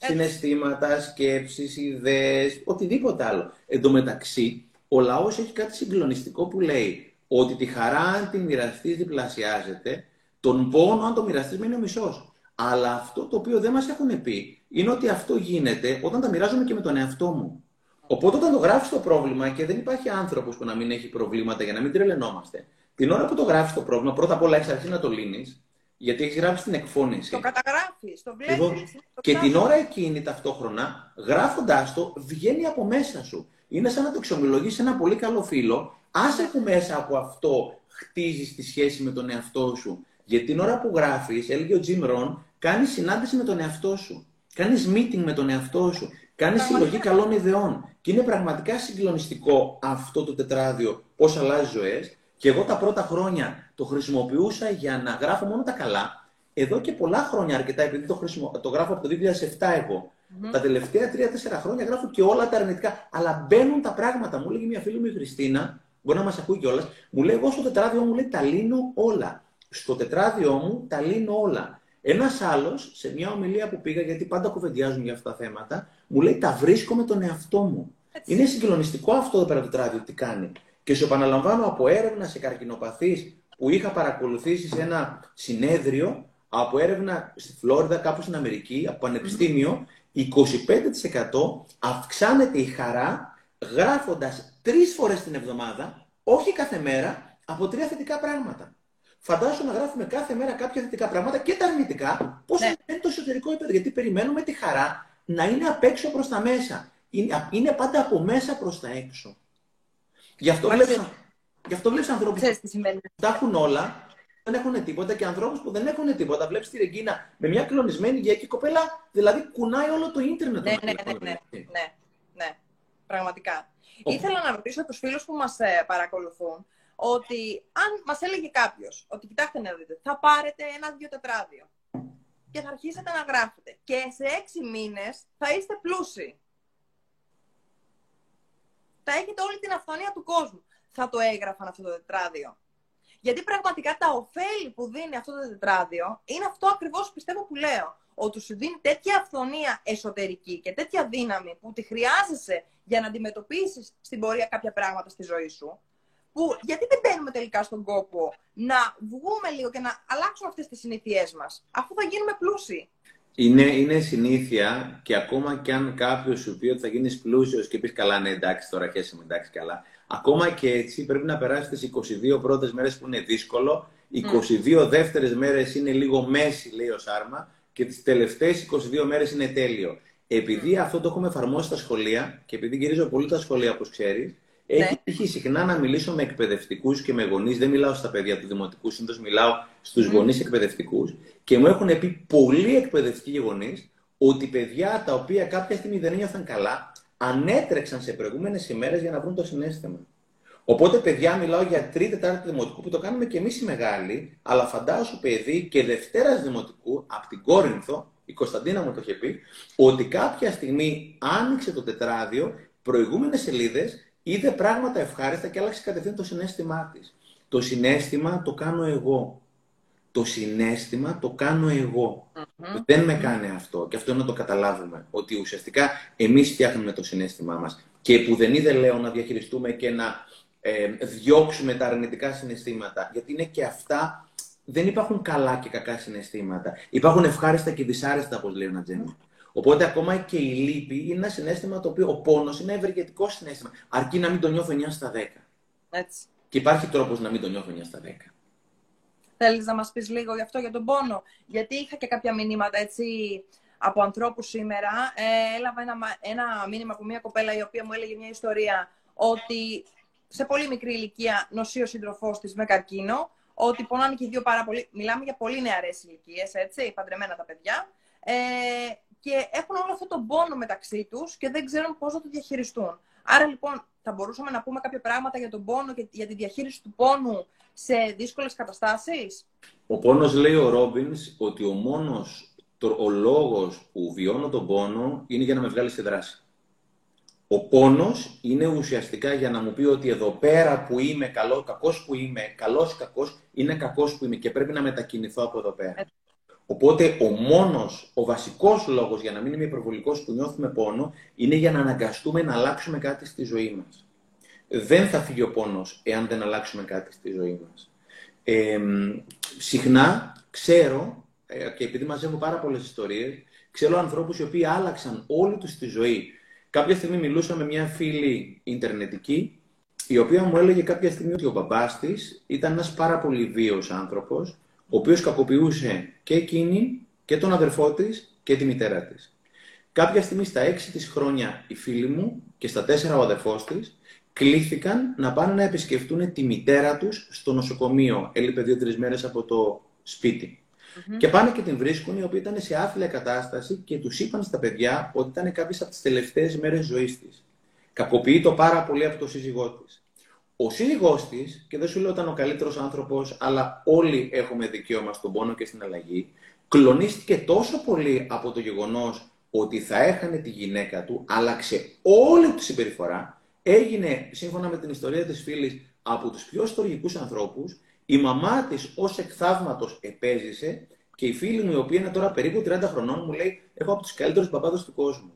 Ναι. Συναισθήματα, σκέψεις, ιδέες, οτιδήποτε άλλο. Εν τω μεταξύ, ο λαός έχει κάτι συγκλονιστικό που λέει ότι τη χαρά, αν τη μοιραστείς, διπλασιάζεται. Τον πόνο, αν το μοιραστείς, μένει ο μισός. Αλλά αυτό το οποίο δεν μας έχουν πει είναι ότι αυτό γίνεται όταν τα μοιράζομαι και με τον εαυτό μου. Οπότε όταν το γράφεις το πρόβλημα και δεν υπάρχει άνθρωπος που να μην έχει προβλήματα για να μην τρελαινόμαστε, την ώρα που το γράφεις το πρόβλημα, πρώτα απ' όλα έχεις αρχίσει να το λύνεις, γιατί έχεις γράψει την εκφώνηση. Το καταγράφεις, το βλέπεις. Λοιπόν, και την ώρα εκείνη ταυτόχρονα, γράφοντάς το, βγαίνει από μέσα σου. Είναι σαν να το εξομολογήσει ένα πολύ καλό φίλο. Άσε που μέσα από αυτό χτίζεις τη σχέση με τον εαυτό σου. Γιατί την ώρα που γράφεις, έλεγε ο Τζιμ Ρον, κάνεις συνάντηση με τον εαυτό σου. Κάνεις meeting με τον εαυτό σου. Κάνεις συλλογή καλών ιδεών. Και είναι πραγματικά συγκλονιστικό αυτό το τετράδιο, πώς αλλάζει ζωές. Και εγώ τα πρώτα χρόνια το χρησιμοποιούσα για να γράφω μόνο τα καλά. Εδώ και πολλά χρόνια αρκετά, επειδή το, χρησιμο... το γράφω από το 2007 εγώ. Mm-hmm. Τα τελευταία 3-4 χρόνια γράφω και όλα τα αρνητικά. Αλλά μπαίνουν τα πράγματα. Μου λέγει μια φίλη μου η Χριστίνα, μπορεί να μας ακούει κιόλας, μου λέει: Εγώ στο τετράδιο μου λέει τα λύνω όλα. Στο τετράδιο μου τα λύνω όλα. Ένας άλλος, σε μια ομιλία που πήγα, γιατί πάντα κουβεντιάζουν για αυτά τα θέματα, μου λέει: Τα βρίσκω με τον εαυτό μου. Έτσι. Είναι συγκλονιστικό αυτό εδώ πέρα το τετράδιο τι κάνει. Και σου επαναλαμβάνω από έρευνα σε καρκινοπαθείς που είχα παρακολουθήσει σε ένα συνέδριο από έρευνα στη Φλόριδα, κάπου στην Αμερική, από πανεπιστήμιο, 25% αυξάνεται η χαρά γράφοντας τρεις φορές την εβδομάδα, όχι κάθε μέρα, από τρία θετικά πράγματα. Φαντάζομαι να γράφουμε κάθε μέρα κάποια θετικά πράγματα και τα αρνητικά, πώς ναι. είναι το εσωτερικό επίπεδο. Γιατί περιμένουμε τη χαρά να είναι απ' έξω προς τα μέσα. Είναι, είναι πάντα από μέσα προς τα έξω. Γι' αυτό βλέπεις βλέπεις ανθρώπους που τα έχουν όλα, δεν έχουν τίποτα και ανθρώπους που δεν έχουν τίποτα. Βλέπεις τη Ρεγκίνα με μια κλονισμένη γη κοπέλα, δηλαδή κουνάει όλο το ίντερνετ. Ναι, ναι, ναι, ναι, ναι, ναι, πραγματικά. Ήθελα να ρωτήσω τους φίλους που μας ε, παρακολουθούν ότι αν μας έλεγε κάποιος ότι κοιτάξτε να δείτε, θα πάρετε ένα-δύο τετράδιο και θα αρχίσετε να γράφετε και σε έξι μήνες θα είστε πλούσιοι. Θα έχετε όλη την αυθονία του κόσμου. Θα το έγραφαν αυτό το τετράδιο. Γιατί πραγματικά τα ωφέλη που δίνει αυτό το τετράδιο είναι αυτό ακριβώς πιστεύω που λέω. Ότι σου δίνει τέτοια αυθονία εσωτερική και τέτοια δύναμη που τη χρειάζεσαι για να αντιμετωπίσεις στην πορεία κάποια πράγματα στη ζωή σου, που γιατί δεν μπαίνουμε τελικά στον κόπο να βγούμε λίγο και να αλλάξουμε αυτές τις συνήθειές μας, αφού θα γίνουμε πλούσιοι. Είναι, είναι συνήθεια και ακόμα και αν κάποιος σου πει ότι θα γίνεις πλούσιος και πεις καλά, ναι, εντάξει, τώρα χέσαι με εντάξει, καλά. Ακόμα και έτσι πρέπει να περάσει τις 22 πρώτες μέρες που είναι δύσκολο. 22 mm. δεύτερες μέρες είναι λίγο μέση, λέει ο Σάρμα, και τις τελευταίες 22 μέρες είναι τέλειο. Επειδή αυτό το έχουμε εφαρμόσει στα σχολεία και επειδή γυρίζω πολύ τα σχολεία, όπως ξέρεις, έχει ναι. τύχει συχνά να μιλήσω με εκπαιδευτικούς και με γονείς. Δεν μιλάω στα παιδιά του δημοτικού, συνήθως μιλάω στους mm. γονείς εκπαιδευτικούς. Και μου έχουν πει πολλοί εκπαιδευτικοί γονείς ότι παιδιά τα οποία κάποια στιγμή δεν ένιωθαν καλά, ανέτρεξαν σε προηγούμενες ημέρες για να βρουν το συνέστημα. Οπότε, παιδιά, μιλάω για τρίτη, τετάρτη δημοτικού που το κάνουμε και εμείς οι μεγάλοι, αλλά φαντάσου παιδί και Δευτέρας δημοτικού από την Κόρινθο, η Κωνσταντίνα μου το είχε πει, ότι κάποια στιγμή άνοιξε το τετράδιο, προηγούμενες σελίδες, είδε πράγματα ευχάριστα και άλλαξε κατευθείαν το συνέστημά της. Το συνέστημα το κάνω εγώ. Το συνέστημα το κάνω εγώ. Δεν με κάνει αυτό. Και αυτό είναι να το καταλάβουμε. Ότι ουσιαστικά εμείς φτιάχνουμε το συνέστημά μας. Και που δεν είδε, λέω, να διαχειριστούμε και να ε, διώξουμε τα αρνητικά συναισθήματα. Γιατί είναι και αυτά, δεν υπάρχουν καλά και κακά συναισθήματα. Υπάρχουν ευχάριστα και δυσάρεστα, όπως λέει ο Νατζέμι. Οπότε ακόμα και η λύπη είναι ένα συνέστημα το οποίο ο πόνος είναι ένα ευεργετικό συνέστημα. Αρκεί να μην το νιώθω 9 στα 10. Έτσι. Και υπάρχει τρόπος να μην το νιώθω 9 στα 10. Θέλεις να μας πεις λίγο γι' αυτό, για τον πόνο. Γιατί είχα και κάποια μηνύματα έτσι από ανθρώπους σήμερα. Ε, έλαβα ένα, ένα μήνυμα από μια κοπέλα η οποία μου έλεγε μια ιστορία ότι σε πολύ μικρή ηλικία νοσεί ο σύντροφός της με καρκίνο, ότι πονάνε και οι δύο πάρα πολύ. Μιλάμε για πολύ νεαρές ηλικίες, έτσι, παντρεμένα τα παιδιά. Ε, και έχουν όλο αυτό τον πόνο μεταξύ τους και δεν ξέρουν πώς να το διαχειριστούν. Άρα λοιπόν θα μπορούσαμε να πούμε κάποια πράγματα για τον πόνο και για τη διαχείριση του πόνου σε δύσκολες καταστάσεις; Ο πόνος λέει ο Ρόμπινς ότι ο μόνος ο λόγος που βιώνω τον πόνο είναι για να με βγάλει στη δράση. Ο πόνος είναι ουσιαστικά για να μου πει ότι εδώ πέρα που είμαι καλό, κακός που είμαι, καλός ή κακός, είναι κακός που είμαι και πρέπει να μετακινηθώ από εδώ πέρα. Οπότε ο μόνος, ο βασικός λόγος για να μην είμαι υπερβολικός που νιώθουμε πόνο είναι για να αναγκαστούμε να αλλάξουμε κάτι στη ζωή μας. Δεν θα φύγει ο πόνος εάν δεν αλλάξουμε κάτι στη ζωή μας. Ε, συχνά ξέρω, ε, και επειδή μαζεύω πάρα πολλές ιστορίες, ξέρω ανθρώπους οι οποίοι άλλαξαν όλη τους τη ζωή Κάποια στιγμή μιλούσα με μια φίλη Ιντερνετική, η οποία μου έλεγε κάποια στιγμή ότι ο μπαμπάς της ήταν ένας πάρα πολύ βίος άνθρωπος, ο οποίος κακοποιούσε και εκείνη και τον αδερφό της και τη μητέρα της. Κάποια στιγμή στα έξι της χρόνια οι φίλοι μου και στα τέσσερα ο αδερφός της κλήθηκαν να πάνε να επισκεφτούν τη μητέρα τους στο νοσοκομείο. Έλειπε δύο-τρεις μέρες από το σπίτι. Και πάνε και την βρίσκουν, οι οποίοι ήταν σε άθλια κατάσταση και τους είπαν στα παιδιά ότι ήταν κάποιες από τις τελευταίες μέρες ζωής της. Κακοποιεί το πάρα πολύ από το σύζυγό της. Ο σύζυγός της, και δεν σου λέω ήταν ο καλύτερος άνθρωπος, αλλά όλοι έχουμε δικαίωμα στον πόνο και στην αλλαγή, κλονίστηκε τόσο πολύ από το γεγονός ότι θα έχανε τη γυναίκα του, άλλαξε όλη τη συμπεριφορά, έγινε, σύμφωνα με την ιστορία της φίλης, από τους πιο στοργικούς ανθρώπους η μαμά της ως εκθαύματος επέζησε και η φίλη μου, η οποία είναι τώρα περίπου 30 χρονών, μου λέει: Έχω από τους καλύτερους παπάδε του κόσμου.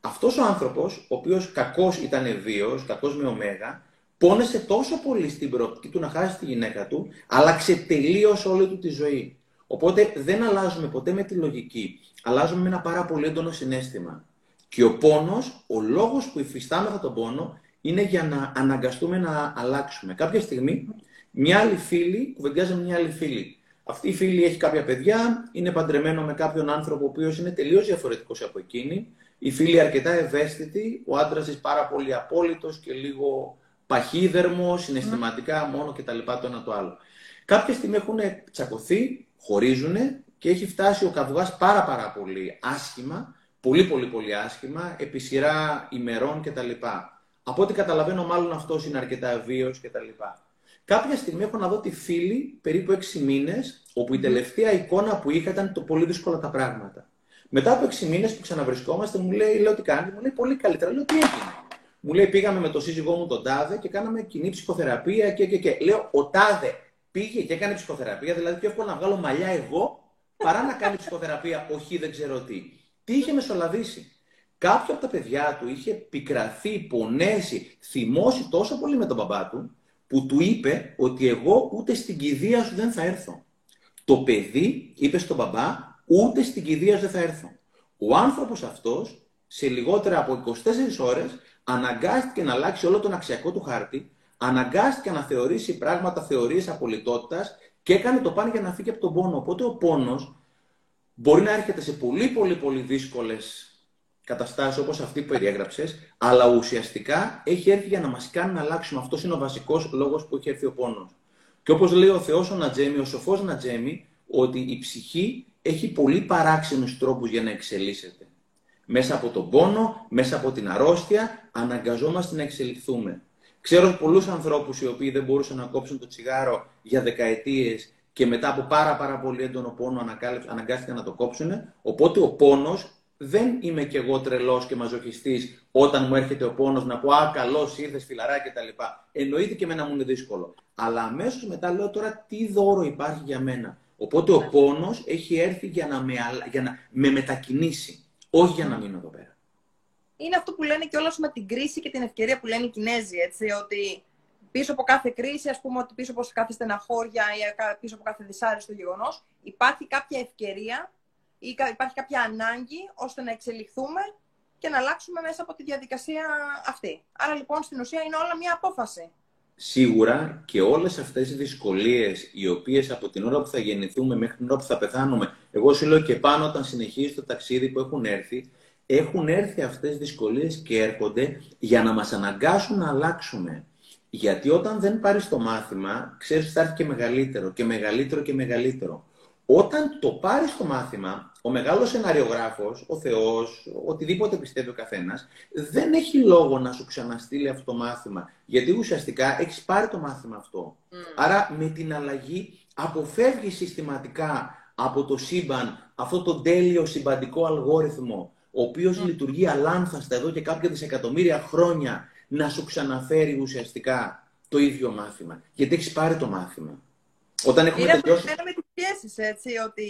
Αυτός ο άνθρωπος, ο οποίος κακός ήταν βίος, κακός με ωμέγα, πόνεσε τόσο πολύ στην προοπτική του να χάσει τη γυναίκα του, άλλαξε τελείως όλη του τη ζωή. Οπότε δεν αλλάζουμε ποτέ με τη λογική. Αλλάζουμε με ένα πάρα πολύ έντονο συνέστημα. Και ο πόνος, ο λόγος που υφιστάμεθα τον πόνο, είναι για να αναγκαστούμε να αλλάξουμε. Κάποια στιγμή μια άλλη φίλη, κουβεντιάζει με μια άλλη φίλη. Αυτή η φίλη έχει κάποια παιδιά, είναι παντρεμένο με κάποιον άνθρωπο ο οποίος είναι τελείως διαφορετικός από εκείνη. Η φίλη αρκετά ευαίσθητη, ο άντρας της πάρα πολύ απόλυτος και λίγο παχύδερμο, συναισθηματικά μόνο κτλ. Το ένα το άλλο. Κάποια στιγμή έχουν τσακωθεί, χωρίζουν και έχει φτάσει ο καυγά πάρα πάρα πολύ άσχημα, πολύ πολύ πολύ άσχημα, επί σειρά ημερών κτλ. Από ό,τι καταλαβαίνω, μάλλον αυτός είναι αρκετά βίαιο κτλ. Κάποια στιγμή έχω να δω τη φίλη περίπου 6 μήνες, όπου η τελευταία εικόνα που είχα ήταν το πολύ δύσκολα τα πράγματα. Μετά από 6 μήνες που ξαναβρισκόμαστε, μου λέει: Λέω τι κάνεις, μου λέει πολύ καλύτερα. Λέω τι έγινε; Μου λέει: Πήγαμε με τον σύζυγό μου τον Τάδε και κάναμε κοινή ψυχοθεραπεία και, και, και. Λέω: Ο Τάδε πήγε και έκανε ψυχοθεραπεία, δηλαδή πιο εύκολο να βγάλω μαλλιά εγώ παρά να κάνει ψυχοθεραπεία, όχι δεν ξέρω τι. Τι είχε μεσολαβήσει. Κάποιο από τα παιδιά του είχε πικραθεί, πονέσει, θυμώσει τόσο πολύ με τον μπαμπά του, που του είπε ότι εγώ ούτε στην κηδεία σου δεν θα έρθω. Το παιδί είπε στον μπαμπά ούτε στην κηδεία σου δεν θα έρθω. Ο άνθρωπος αυτός σε λιγότερα από 24 ώρες αναγκάστηκε να αλλάξει όλο τον αξιακό του χάρτη, αναγκάστηκε να θεωρήσει πράγματα θεωρίες απολυτότητας και έκανε το πάνε για να φύγει από τον πόνο. Οπότε ο πόνος μπορεί να έρχεται σε πολύ πολύ πολύ δύσκολες καταστάσεις όπως αυτή που περιέγραψες, αλλά ουσιαστικά έχει έρθει για να μας κάνει να αλλάξουμε. Αυτός είναι ο βασικός λόγος που έχει έρθει ο πόνος. Και όπως λέει ο Θεός ο Νατζέμι, ο σοφός Νατζέμι, ότι η ψυχή έχει πολύ παράξενους τρόπους για να εξελίσσεται. Μέσα από τον πόνο, μέσα από την αρρώστια, αναγκαζόμαστε να εξελιχθούμε. Ξέρω πολλούς ανθρώπους οι οποίοι δεν μπορούσαν να κόψουν το τσιγάρο για δεκαετίες και μετά από πάρα, πάρα πολύ έντονο πόνο αναγκάστηκαν να το κόψουν. Οπότε ο πόνος δεν είμαι κι εγώ τρελός και μαζοχιστής όταν μου έρχεται ο πόνος να πω Α, καλώς ήρθες, φιλαρά κτλ. Εννοείται και εμένα μου είναι δύσκολο. Αλλά αμέσως μετά λέω τώρα τι δώρο υπάρχει για μένα. Οπότε ο ναι. πόνος έχει έρθει για να, με, για να με μετακινήσει, όχι για να μείνω εδώ πέρα. Είναι αυτό που λένε και όλα με την κρίση και την ευκαιρία που λένε οι Κινέζοι, έτσι, ότι πίσω από κάθε κρίση, ας πούμε ότι πίσω από κάθε στεναχώρια ή πίσω από κάθε δυσάρεστο γεγονός, υπάρχει κάποια ευκαιρία ή υπάρχει κάποια ανάγκη ώστε να εξελιχθούμε και να αλλάξουμε μέσα από τη διαδικασία αυτή. Άρα λοιπόν στην ουσία είναι όλα μία απόφαση. Σίγουρα και όλες αυτές οι δυσκολίες οι οποίες από την ώρα που θα γεννηθούμε μέχρι την ώρα που θα πεθάνουμε, εγώ σου λέω και πάνω όταν συνεχίζει το ταξίδι που έχουν έρθει, έχουν έρθει αυτές οι δυσκολίες και έρχονται για να μας αναγκάσουν να αλλάξουμε. Γιατί όταν δεν πάρεις το μάθημα, ξέρεις ότι θα έρθει και μεγαλύτερο και μεγαλύτερο και μεγαλύτερο. Όταν το πάρεις το μάθημα, ο μεγάλος σεναριογράφος, ο Θεός, οτιδήποτε πιστεύει ο καθένας, δεν έχει λόγο να σου ξαναστείλει αυτό το μάθημα. Γιατί ουσιαστικά έχεις πάρει το μάθημα αυτό. Mm. Άρα με την αλλαγή αποφεύγεις συστηματικά από το σύμπαν αυτό το τέλειο συμπαντικό αλγόριθμο, ο οποίος mm. λειτουργεί αλάνθαστα εδώ και κάποια δισεκατομμύρια χρόνια να σου ξαναφέρει ουσιαστικά το ίδιο μάθημα. Γιατί έχεις πάρει το μάθημα. Όταν έχουμε είναι τελειώσει... Είναι με τις πιέσεις, έτσι, ότι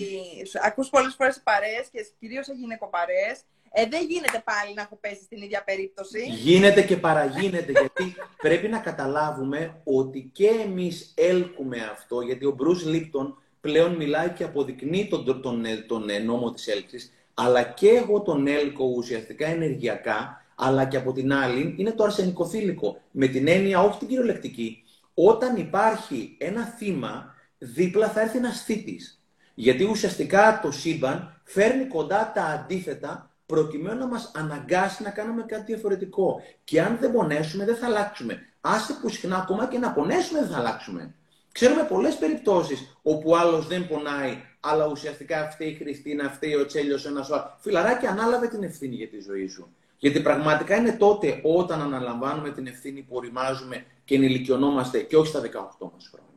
ακούς πολλές φορές παρέες και κυρίως σε γυναικοπαρέες, ε, δεν γίνεται πάλι να έχω πέσει στην ίδια περίπτωση. Γίνεται και παραγίνεται, γιατί πρέπει να καταλάβουμε ότι και εμείς έλκουμε αυτό, γιατί ο Μπρούς Λίπτον πλέον μιλάει και αποδεικνύει τον, τον, τον, τον νόμο της έλξης, αλλά και εγώ τον έλκω ουσιαστικά ενεργειακά, αλλά και από την άλλη είναι το αρσενικοθήλικο. Με την έννοια, όχι την κυριολεκτική, όταν υπάρχει ένα θύμα, δίπλα θα έρθει ένας θήτης. Γιατί ουσιαστικά το σύμπαν φέρνει κοντά τα αντίθετα προκειμένου να μας αναγκάσει να κάνουμε κάτι διαφορετικό. Και αν δεν πονέσουμε, δεν θα αλλάξουμε. Άσε που συχνά ακόμα και να πονέσουμε, δεν θα αλλάξουμε. Ξέρουμε πολλές περιπτώσεις όπου άλλος δεν πονάει, αλλά ουσιαστικά αυτή η Χριστίνα, αυτή ο Τσέλιος, ένας άλλο. Φιλαράκι, ανάλαβε την ευθύνη για τη ζωή σου. Γιατί πραγματικά είναι τότε όταν αναλαμβάνουμε την ευθύνη που οριμάζουμε και ενηλικιωνόμαστε και όχι στα 18 μας χρόνια.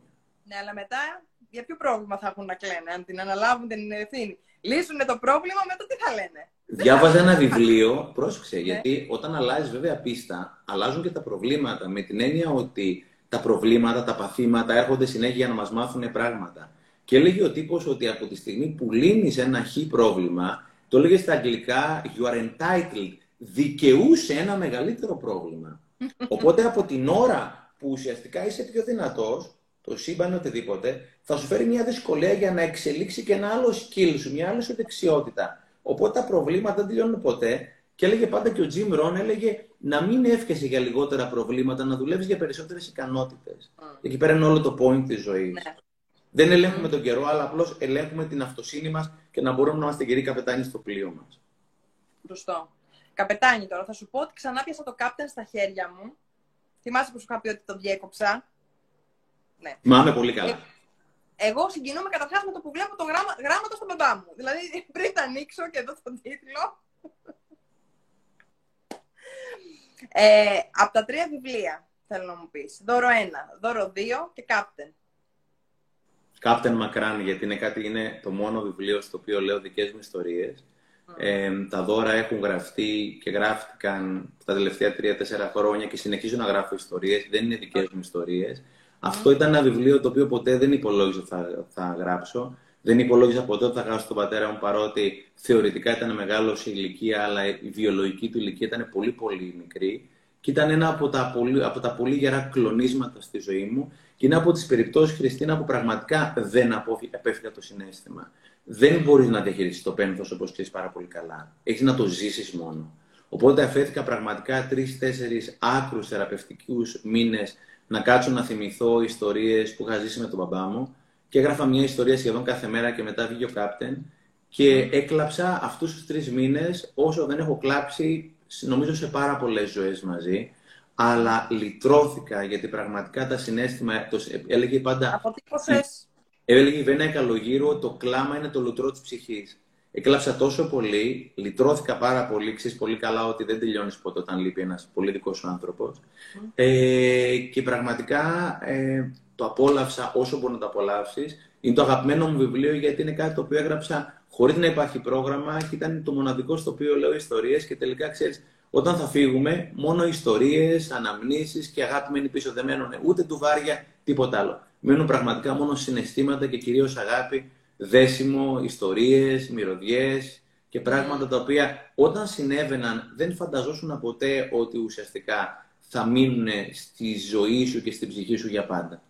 Ναι, αλλά μετά για ποιο πρόβλημα θα έχουν να κλαίνε, αν την αναλάβουν την ευθύνη; Λύσουν το πρόβλημα, μετά τι θα λένε; Διάβαζα ένα βιβλίο, πρόσεξε, ναι. γιατί όταν αλλάζεις βέβαια πίστα, αλλάζουν και τα προβλήματα με την έννοια ότι τα προβλήματα, τα παθήματα έρχονται συνέχεια για να μας μάθουν πράγματα. Και έλεγε ο τύπος ότι από τη στιγμή που λύνεις ένα χ πρόβλημα, το έλεγε στα αγγλικά you are entitled δικαιούσε ένα μεγαλύτερο πρόβλημα. Οπότε από την ώρα που ουσιαστικά είσαι πιο δυνατός, το σύμπαν οτιδήποτε, θα σου φέρει μια δυσκολία για να εξελίξει και ένα άλλο skill σου, μια άλλη σου δεξιότητα. Οπότε τα προβλήματα δεν τελειώνουν ποτέ. Και έλεγε πάντα και ο Jim Rohn, έλεγε να μην εύχεσαι για λιγότερα προβλήματα, να δουλεύεις για περισσότερες ικανότητες. Mm. Εκεί πέρα είναι όλο το point της ζωής. Ναι. Δεν ελέγχουμε τον καιρό, αλλά απλώς ελέγχουμε την αυτοσύνη μας και να μπορούμε να είμαστε γεροί καπετάνοι στο πλοίο μας. Σωστό. Καπετάνι τώρα, θα σου πω ότι ξανά πιάσα το κάπτεν στα χέρια μου. Θυμάσαι που σου είχα πει ότι το διέκοψα; Ναι. Μάμε πολύ καλά. Ε, εγώ συγκινούμαι καταρχάς με το που βλέπω το γράμμα, γράμματα στον μπαμπά μου. Δηλαδή, πριν τα ανοίξω και εδώ τον τίτλο. Ε, από τα τρία βιβλία, θέλω να μου πεις. Δώρο 1, δώρο 2 και κάπτεν. Κάπτεν μακράν, γιατί είναι, κάτι, είναι το μόνο βιβλίο στο οποίο λέω δικές μου ιστορίες. Ε, τα δώρα έχουν γραφτεί και γράφτηκαν τα τελευταία τρία-τέσσερα χρόνια και συνεχίζω να γράφω ιστορίες. Δεν είναι δικές μου ιστορίες. Αυτό ήταν ένα βιβλίο το οποίο ποτέ δεν υπολόγιζα ότι θα, θα γράψω. Δεν υπολόγιζα ποτέ ότι θα γράψω τον πατέρα μου, παρότι θεωρητικά ήταν μεγάλο σε ηλικία, αλλά η βιολογική του ηλικία ήταν πολύ πολύ μικρή. Και ήταν ένα από τα πολύ, από τα πολύ γερά κλονίσματα στη ζωή μου. Και είναι από τις περιπτώσεις, Χριστίνα, που πραγματικά δεν απέφυγα το συνέστημα δεν μπορείς να διαχειριστείς το πένθος όπως ξέρεις πάρα πολύ καλά. Έχεις να το ζήσεις μόνο. Οπότε αφέθηκα πραγματικά τρει-τέσσερι άκρους θεραπευτικούς μήνες να κάτσω να θυμηθώ ιστορίες που είχα ζήσει με τον μπαμπά μου. Και έγραφα μια ιστορία σχεδόν κάθε μέρα και μετά βγήκε ο κάπτεν. Και έκλαψα αυτούς τους τρεις μήνες όσο δεν έχω κλάψει, νομίζω σε πάρα πολλές ζωές μαζί. Αλλά λυτρώθηκα γιατί πραγματικά τα συνέστημα. Το, έλεγε πάντα. Αποτύπωσε Έλεγε η Βένα Καλογύρου ότι το κλάμα είναι το λουτρό της ψυχής. Έκλαψα τόσο πολύ, λυτρώθηκα πάρα πολύ. Ξέρεις πολύ καλά ότι δεν τελειώνεις ποτέ όταν λείπει ένας πολύ δικός σου άνθρωπος. Ε, και πραγματικά ε, το απόλαυσα όσο μπορεί να το απολαύσεις. Είναι το αγαπημένο μου βιβλίο γιατί είναι κάτι το οποίο έγραψα χωρίς να υπάρχει πρόγραμμα και ήταν το μοναδικό στο οποίο λέω ιστορίες και τελικά ξέρεις, όταν θα φύγουμε, μόνο ιστορίες, αναμνήσεις και αγάπη μένει πίσω. Δεν μένουν ούτε του βάρια, τίποτα άλλο. Μένουν πραγματικά μόνο συναισθήματα και κυρίως αγάπη, δέσιμο, ιστορίες, μυρωδιές και πράγματα τα οποία όταν συνέβαιναν δεν φανταζόσουν ποτέ ότι ουσιαστικά θα μείνουν στη ζωή σου και στην ψυχή σου για πάντα.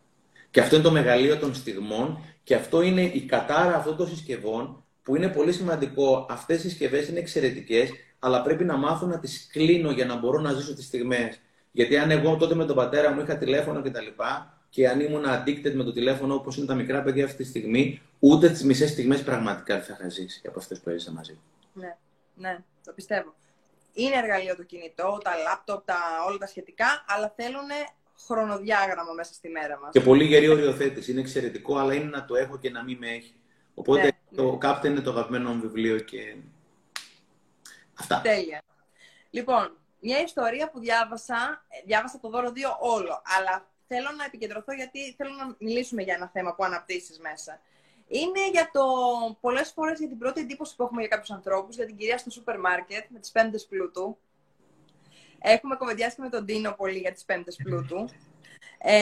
Και αυτό είναι το μεγαλείο των στιγμών και αυτό είναι η κατάρα αυτών των συσκευών που είναι πολύ σημαντικό. Αυτές οι συσκευές είναι εξαιρετικές, αλλά πρέπει να μάθω να τις κλείνω για να μπορώ να ζήσω τις στιγμές. Γιατί αν εγώ τότε με τον πατέρα μου είχα τηλέφωνο κτλ. Και, και αν ήμουν addicted με το τηλέφωνο όπως είναι τα μικρά παιδιά αυτή τη στιγμή, ούτε τις μισές στιγμές πραγματικά δεν θα είχα ζήσει από αυτές που έζησα μαζί. Ναι, ναι, το πιστεύω. Είναι εργαλείο το κινητό, τα λάπτοπ, τα, όλα τα σχετικά, αλλά θέλουν χρονοδιάγραμμα μέσα στη μέρα μας. Και πολύ γερή οριοθέτηση. Είναι εξαιρετικό, αλλά είναι να το έχω και να μην με έχει. Οπότε ναι, το ναι. είναι το αγαπημένο μου βιβλίο και αυτά. Τέλεια. Λοιπόν, μια ιστορία που διάβασα, διάβασα το δώρο 2 όλο, αλλά θέλω να επικεντρωθώ γιατί θέλω να μιλήσουμε για ένα θέμα που αναπτύσσεις μέσα. Είναι για το πολλές φορές για την πρώτη εντύπωση που έχουμε για κάποιους ανθρώπους, για την κυρία στο σούπερ μάρκετ με τις πέμπτες πλούτου. Έχουμε κομμεντιάσει και με τον Τίνο πολύ για τις πέμπτες πλούτου. Ε,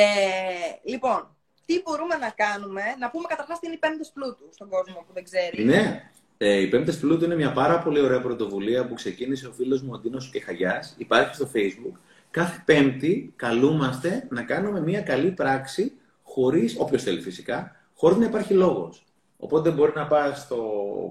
λοιπόν, τι μπορούμε να κάνουμε, να πούμε καταρχάς τι είναι οι πέμπτες πλούτου στον κόσμο που δεν ξέρει. Ναι. Ε, οι πέμπτες πλούτου είναι μια πάρα πολύ ωραία πρωτοβουλία που ξεκίνησε ο φίλος μου ο Τίνος Κεχαγιάς. Υπάρχει στο facebook. Κάθε πέμπτη καλούμαστε να κάνουμε μια καλή πράξη χωρίς, όποιος θέλει φυσικά, χωρίς να υπάρχει λόγος. Οπότε μπορεί να πας στο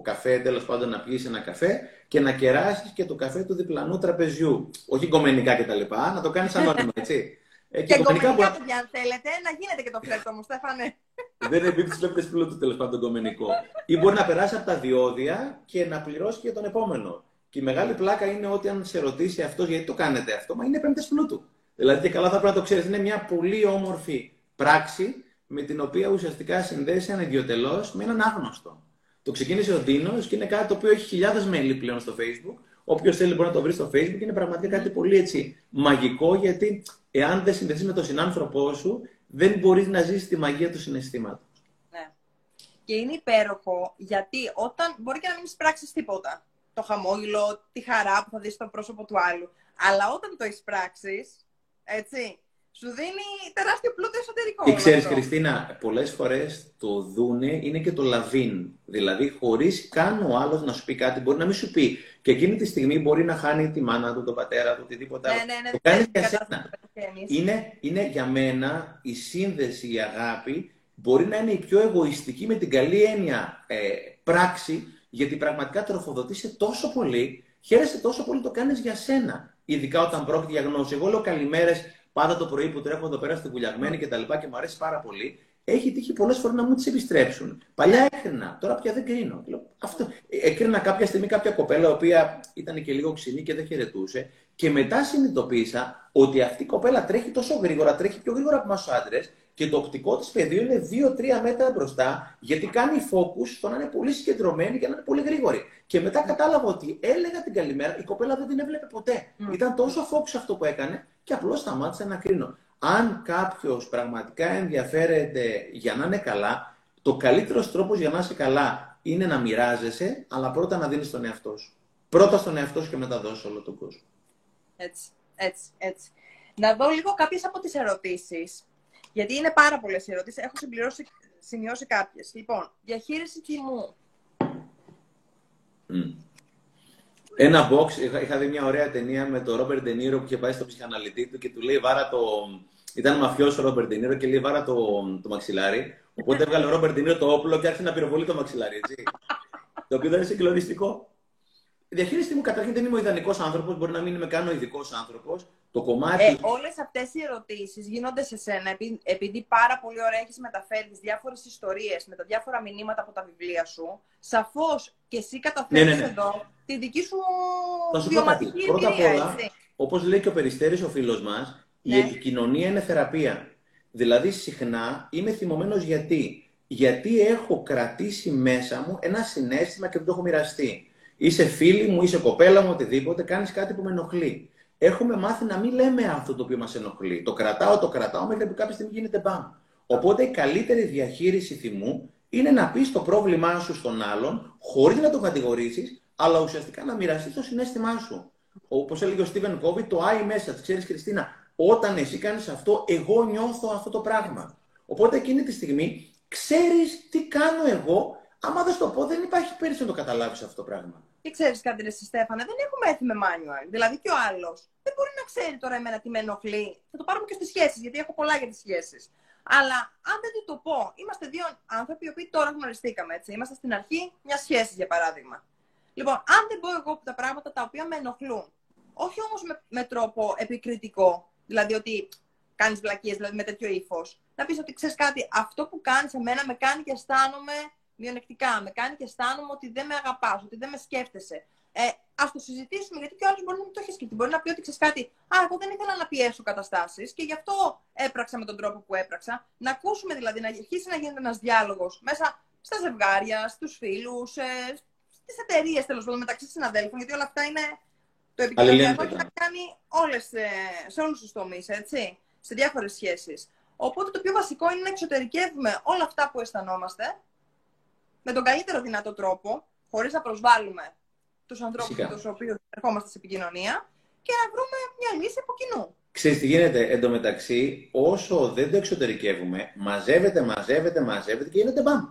καφέ, τέλος πάντων να πιεις ένα καφέ και να κεράσεις και το καφέ του διπλανού τραπεζιού. Όχι γκομενικά κτλ. Να το κάνεις ανώνυμα, έτσι. Ε, και, και κομμενικά, μπορεί... παιδιά, αν θέλετε, να γίνεται και το φλερτ όμω, Στέφανε. Δεν είναι επίπτωση λεπτέ πλούτου τέλος πάντων κομμενικό. Ή μπορεί να περάσει από τα διόδια και να πληρώσει και τον επόμενο. Και η μεγάλη πλάκα είναι ότι αν σε ρωτήσει αυτό γιατί το κάνετε αυτό, μα είναι πέμπτε πλούτου. Δηλαδή και καλά θα πρέπει να το ξέρεις. Είναι μια πολύ όμορφη πράξη με την οποία ουσιαστικά συνδέσει ένα ιδιωτελώς με έναν άγνωστο. Το ξεκίνησε ο Ντίνος και είναι κάτι το οποίο έχει χιλιάδες μέλη πλέον στο Facebook. Όποιος θέλει μπορεί να το βρει στο Facebook. Είναι πραγματικά κάτι πολύ έτσι μαγικό γιατί εάν δεν συνδεθείς με τον συνάνθρωπό σου, δεν μπορείς να ζήσει τη μαγεία του συναισθήματος. Ναι. Και είναι υπέροχο γιατί όταν μπορεί και να μην εισπράξει τίποτα. Το χαμόγελο, τη χαρά που θα δεις στο πρόσωπο του άλλου. Αλλά όταν το εισπράξεις, έτσι, σου δίνει τεράστιο πλούτο εσωτερικό. Και ξέρεις, Χριστίνα, πολλές φορές το δούνε είναι και το λαβίν. Δηλαδή, χωρίς καν ο άλλος να σου πει κάτι, μπορεί να μην σου πει. Και εκείνη τη στιγμή μπορεί να χάνει τη μάνα του, τον πατέρα του, οτιδήποτε άλλο. Ναι, ναι, ναι, το κάνεις για σένα. Είναι, είναι για μένα η σύνδεση, η αγάπη μπορεί να είναι η πιο εγωιστική με την καλή έννοια ε, πράξη, γιατί πραγματικά τροφοδοτήσει τόσο πολύ, χαίρεσαι τόσο πολύ, το κάνεις για σένα. Ειδικά όταν πρόκειται για γνώση. Εγώ λέω καλημέρες πάντα το πρωί που τρέχω εδώ πέρα στη βουλιαγμένη και τα λοιπά και μου αρέσει πάρα πολύ, έχει τύχει πολλές φορές να μου τις επιστρέψουν. Παλιά έκρινα, τώρα πια δεν κρίνω. Αυτό. Έκρινα κάποια στιγμή κάποια κοπέλα, η οποία ήταν και λίγο ξινή και δεν χαιρετούσε, και μετά συνειδητοποίησα ότι αυτή η κοπέλα τρέχει τόσο γρήγορα, τρέχει πιο γρήγορα από εμάς άντρες, και το οπτικό της πεδίο είναι 2-3 μέτρα μπροστά, γιατί κάνει focus στο να είναι πολύ συγκεντρωμένη και να είναι πολύ γρήγορη. Και μετά κατάλαβα ότι έλεγα την καλημέρα, η κοπέλα δεν την έβλεπε ποτέ. Ήταν τόσο focus αυτό που έκανε και απλώς σταμάτησα να κρίνω. Αν κάποιος πραγματικά ενδιαφέρεται για να είναι καλά, το καλύτερος τρόπος για να είσαι καλά είναι να μοιράζεσαι, αλλά πρώτα να δίνεις τον εαυτό σου. Πρώτα στον εαυτό σου και μετά δώσει όλο τον κόσμο. Έτσι, έτσι, έτσι. Να δω λίγο κάποιες από τις ερωτήσεις. Γιατί είναι πάρα πολλές ερωτήσεις. Έχω συμπληρώσει, σημειώσει κάποιες. Λοιπόν, διαχείριση τιμού. Mm. Ένα box, είχα, είχα δει μια ωραία ταινία με τον Ρόμπερ Ντενίρο που είχε πάει στο ψυχαναλυτή του και του λέει βάρα το. Ήταν μαφιός ο Ρόμπερ Ντενίρο και λέει βάρα το, το μαξιλάρι. Οπότε έβγαλε ο Ρόμπερ Ντενίρο το όπλο και άρχισε να πυροβολεί το μαξιλάρι, έτσι. το οποίο ήταν συγκλονιστικό. Η διαχείριση μου καταρχήν δεν είμαι ο ιδανικός άνθρωπος, μπορεί να μην είμαι καν ο ειδικός άνθρωπος. Το κομμάτι. Ε, Όλες αυτές οι ερωτήσεις γίνονται σε σένα επειδή πάρα πολύ ωραία έχεις μεταφέρει τις διάφορες ιστορίες με τα διάφορα μηνύματα από τα βιβλία σου. Σαφώς και εσύ καταφέρεις ναι, ναι, ναι. εδώ τη δική σου βιωματική Πρώτα απ' όλα, όπως λέει και ο Περιστέρης, ο φίλος μας, η ναι. επικοινωνία είναι θεραπεία. Δηλαδή, συχνά είμαι θυμωμένος γιατί γιατί έχω κρατήσει μέσα μου ένα συνέστημα και δεν το έχω μοιραστεί. Είσαι φίλη μου, είσαι κοπέλα μου, οτιδήποτε, κάνεις κάτι που με ενοχλεί. Έχουμε μάθει να μην λέμε αυτό το οποίο μας ενοχλεί. Το κρατάω, το κρατάω, μέχρι που κάποια στιγμή γίνεται μπαμ. Οπότε η καλύτερη διαχείριση θυμού είναι να πεις το πρόβλημά σου στον άλλον, χωρίς να τον κατηγορήσεις, αλλά ουσιαστικά να μοιραστείς το συνέστημά σου. Όπως έλεγε ο Στίβεν Κόβι, το iMessage. Ξέρεις, Χριστίνα, όταν εσύ κάνεις αυτό, εγώ νιώθω αυτό το πράγμα. Οπότε εκείνη τη στιγμή ξέρεις τι κάνω εγώ. Άμα δεν το πω, δεν υπάρχει περίπτωση να το καταλάβεις αυτό το πράγμα. Και ξέρεις κάτι, Ρεσί Στέφανα, δεν έχουμε έρθει με manual. Δηλαδή και ο άλλος δεν μπορεί να ξέρει τώρα εμένα τι με ενοχλεί. Θα το πάρουμε και στις σχέσεις, γιατί έχω πολλά για τις σχέσεις. Αλλά αν δεν του το πω, είμαστε δύο άνθρωποι οι οποίοι τώρα γνωριστήκαμε. Έτσι. Είμαστε στην αρχή μιας σχέσης, για παράδειγμα. Λοιπόν, αν δεν πω εγώ τα πράγματα τα οποία με ενοχλούν, όχι όμως με, με τρόπο επικριτικό, δηλαδή ότι κάνεις βλακίες, δηλαδή με τέτοιο ύφος, να πεις ότι ξέρεις κάτι, αυτό που κάνεις εμένα με κάνει και αισθάνομαι μειονεκτικά, με κάνει και αισθάνομαι ότι δεν με αγαπάς, ότι δεν με σκέφτεσαι. Ε, Α το συζητήσουμε, γιατί και ο άλλος μπορεί να μην το έχει σκεφτεί. Μπορεί να πει ότι ξέρεις κάτι, Α, εγώ δεν ήθελα να πιέσω καταστάσεις και γι' αυτό έπραξα με τον τρόπο που έπραξα. Να ακούσουμε δηλαδή, να αρχίσει να γίνεται ένας διάλογος μέσα στα ζευγάρια, στους φίλους, ε, στις εταιρείες τέλος πάντων μεταξύ συναδέλφων, γιατί όλα αυτά είναι το επικοινωνιακό έχει να κάνει όλες, ε, σε όλους τους τομείς, έτσι, σε διάφορες σχέσεις. Οπότε το πιο βασικό είναι να εξωτερικεύουμε όλα αυτά που αισθανόμαστε με τον καλύτερο δυνατό τρόπο, χωρίς να προσβάλλουμε τους ανθρώπους με τους οποίους ερχόμαστε σε επικοινωνία και να βρούμε μια λύση από κοινού. Ξέρεις τι γίνεται, εντωμεταξύ, όσο δεν το εξωτερικεύουμε, μαζεύεται, μαζεύεται, μαζεύεται και γίνεται μπαμ.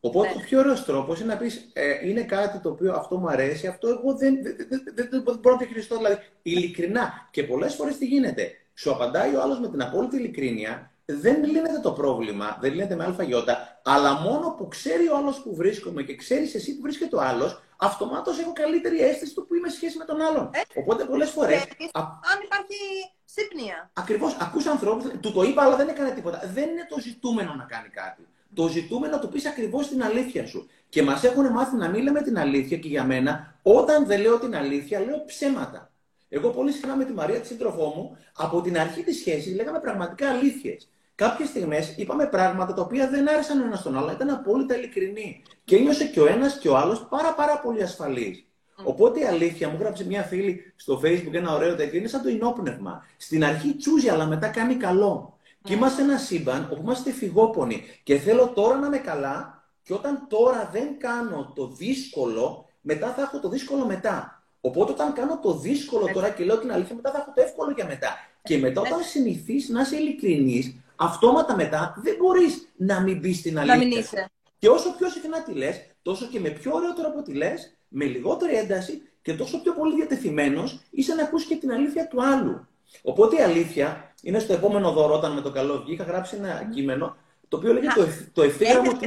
Οπότε ναι. ο πιο ωραίος τρόπος είναι να πεις: ε, Είναι κάτι το οποίο αυτό μου αρέσει, αυτό εγώ δεν, δεν, δεν, δεν μπορώ να το χειριστώ. Δηλαδή, ειλικρινά. Και πολλές φορές τι γίνεται. Σου απαντάει ο άλλος με την απόλυτη ειλικρίνεια, δεν λύνεται το πρόβλημα, δεν λύνεται με αλφαγιώτα, αλλά μόνο που ξέρει ο άλλος που βρίσκομαι και ξέρεις εσύ που βρίσκεται ο άλλος, αυτομάτως έχω καλύτερη αίσθηση του που είμαι σχέση με τον άλλον. Ε, Οπότε πολλές φορές. Αν υπάρχει σύμπνοια. Ακριβώς. Ακούς ανθρώπους, του το είπα, αλλά δεν έκανε τίποτα. Δεν είναι το ζητούμενο να κάνει κάτι. Το ζητούμενο να του πεις ακριβώς την αλήθεια σου. Και μας έχουν μάθει να μην λέμε την αλήθεια και για μένα, όταν δεν λέω την αλήθεια, λέω ψέματα. Εγώ πολύ συχνά με τη Μαρία, τη σύντροφό μου, από την αρχή της σχέσης λέγαμε πραγματικά αλήθειες. Κάποιες στιγμές είπαμε πράγματα τα οποία δεν άρεσαν ένας στον άλλο, ήταν απόλυτα ειλικρινή. Και ένιωσε και ο ένας και ο άλλος πάρα, πάρα πολύ ασφαλή. Οπότε η αλήθεια μου γράψε μια φίλη στο Facebook ένα ωραίο τέτοιο, είναι σαν το ενόπνευμα. Στην αρχή τσούζει, αλλά μετά κάνει καλό. Και είμαστε ένα σύμπαν όπου είμαστε φυγόπονοι. Και θέλω τώρα να είμαι καλά, και όταν τώρα δεν κάνω το δύσκολο, μετά θα έχω το δύσκολο μετά. Οπότε όταν κάνω το δύσκολο τώρα και λέω την αλήθεια, μετά θα έχω το εύκολο για μετά. Και μετά όταν συνηθίσει να είσαι ειλικρινής, αυτόματα μετά δεν μπορείς να μην πεις την αλήθεια. Να μην είσαι. Και όσο πιο συχνά τη λες, τόσο και με πιο ωραίο τρόπο τη λες, με λιγότερη ένταση και τόσο πιο πολύ διατεθειμένος είσαι να ακούσει και την αλήθεια του άλλου. Οπότε η αλήθεια είναι στο επόμενο δώρο, όταν με το καλό βγει, είχα γράψει ένα κείμενο το οποίο λέγεται το, το ευθύγραμμο του.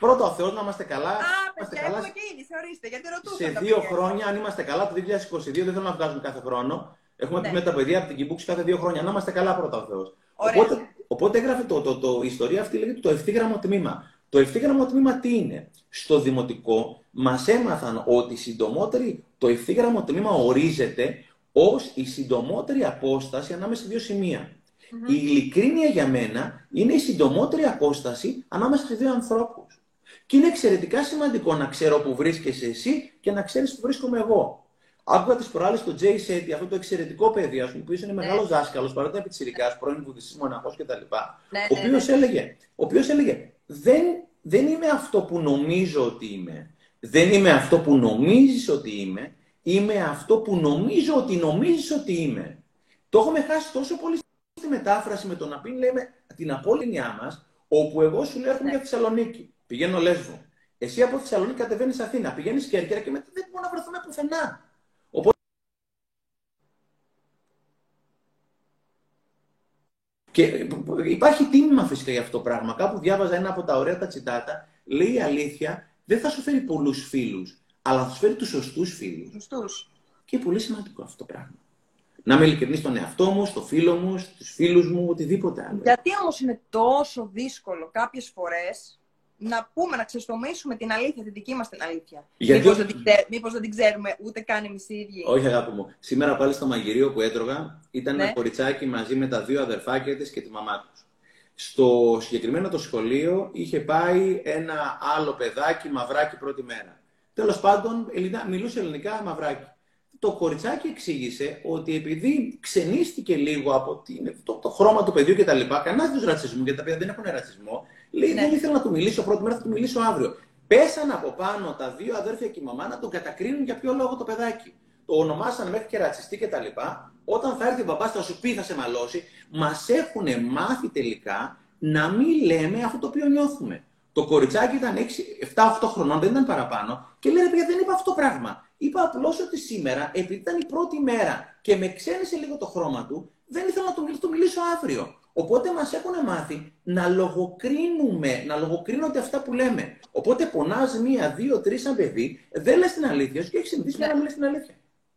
Πρώτο ο Θεός να είμαστε καλά. Α, παιδιά, καλά. και ήδη, θεωρήστε, γιατί ρωτούσα. Σε δύο χρόνια, αν είμαστε καλά, το 2022 δεν θέλω να βγάζουμε κάθε χρόνο. Έχουμε ναι. πει με τα παιδιά από την Κιμπούξη κάθε δύο χρόνια. Να είμαστε καλά πρώτα ο Θεός. Οπότε, οπότε έγραφε το, το, το, η ιστορία αυτή λέγεται το ευθύγραμμο τμήμα. Το ευθύγραμμο τμήμα τι είναι; Στο δημοτικό μας έμαθαν ότι συντομότερη, το ευθύγραμμο τμήμα ορίζεται ως η συντομότερη απόσταση ανάμεσα σε δύο σημεία. Η ειλικρίνεια για μένα είναι η συντομότερη απόσταση ανάμεσα σε δύο ανθρώπους. Και είναι εξαιρετικά σημαντικό να ξέρω που βρίσκεσαι εσύ και να ξέρεις που βρίσκομαι εγώ. Άκουγα τις προάλλες τον Τζέι Σέτι, αυτό το εξαιρετικό παιδί, ας πούμε, που είναι μεγάλος ναι. δάσκαλος, παρότι είναι πιτσυρικά, πρώην βουδιστής μοναχός κτλ. Ναι, ο οποίος ναι, ναι. έλεγε, ο οποίος έλεγε δεν, δεν είμαι αυτό που νομίζω ότι είμαι. Δεν είμαι αυτό που νομίζεις ότι είμαι. Είμαι αυτό που νομίζω ότι νομίζεις ότι είμαι. Το έχουμε χάσει τόσο πολύ στη μετάφραση με το να πει, λέμε, την απόλυνειά μας, όπου εγώ σου λέω έρχομαι για Θεσσαλονίκη. Πηγαίνω Λέσβο. Εσύ από Θεσσαλονίκη κατεβαίνεις Αθήνα. Πηγαίνεις Κέρκυρα και μετά δεν μπορούμε να βρεθούμε πουθενά. Και υπάρχει τίμημα φυσικά για αυτό το πράγμα. Κάπου διάβαζα ένα από τα ωραία τα τσιτάτα. Λέει η αλήθεια δεν θα σου φέρει πολλούς φίλους, αλλά θα σου φέρει τους σωστούς φίλους. Σωστούς. Και πολύ σημαντικό αυτό το πράγμα. Να είμαι ειλικρινής στον εαυτό μου, στο φίλο μου, στους φίλους μου, οτιδήποτε άλλο. Γιατί όμως είναι τόσο δύσκολο κάποιες φορές να πούμε, να ξεστομίσουμε την αλήθεια, τη δική μας την αλήθεια. Γιατί... Μήπως, δεν την, μήπως δεν την ξέρουμε ούτε καν εμείς οι ίδιοι. Όχι, αγάπη μου. Σήμερα πάλι στο μαγειρίο που έτρωγα ήταν ναι. ένα κοριτσάκι μαζί με τα δύο αδερφάκια της και τη μαμά τους. Στο συγκεκριμένο το σχολείο είχε πάει ένα άλλο παιδάκι, μαυράκι πρώτη μέρα. Τέλος πάντων, Ελληνά, μιλούσε ελληνικά μαυράκι. Το κοριτσάκι εξήγησε ότι επειδή ξενίστηκε λίγο από το, το χρώμα του παιδιού κτλ. Κανένας τους ρατσισμού, γιατί τα παιδιά δεν έχουν ρατσισμό. Λέει: ναι. Δεν ήθελα να του μιλήσω πρώτη μέρα, θα του μιλήσω αύριο. Πέσαν από πάνω τα δύο αδέρφια και η μαμά να τον κατακρίνουν για ποιο λόγο το παιδάκι. Το ονομάσαν μέχρι και ρατσιστή κτλ. Όταν θα έρθει ο μπαμπάς, θα σου πει, θα σε μαλώσει. Μας έχουν μάθει τελικά να μην λέμε αυτό το οποίο νιώθουμε. Το κοριτσάκι ήταν 7-8 χρονών, δεν ήταν παραπάνω, και λέει: Παιδιά, δεν είπα αυτό το πράγμα. Είπα απλώς ότι σήμερα, επειδή ήταν η πρώτη μέρα και με ξένησε λίγο το χρώμα του, δεν ήθελα να του μιλήσω αύριο. Οπότε μας έχουν μάθει να λογοκρίνουμε, να λογοκρίνονται αυτά που λέμε. Οπότε πονάς μία, δύο, τρεις σαν παιδί, δεν λες την αλήθεια σου και έχεις συνηθίσει ναι. να μην λες την αλήθεια.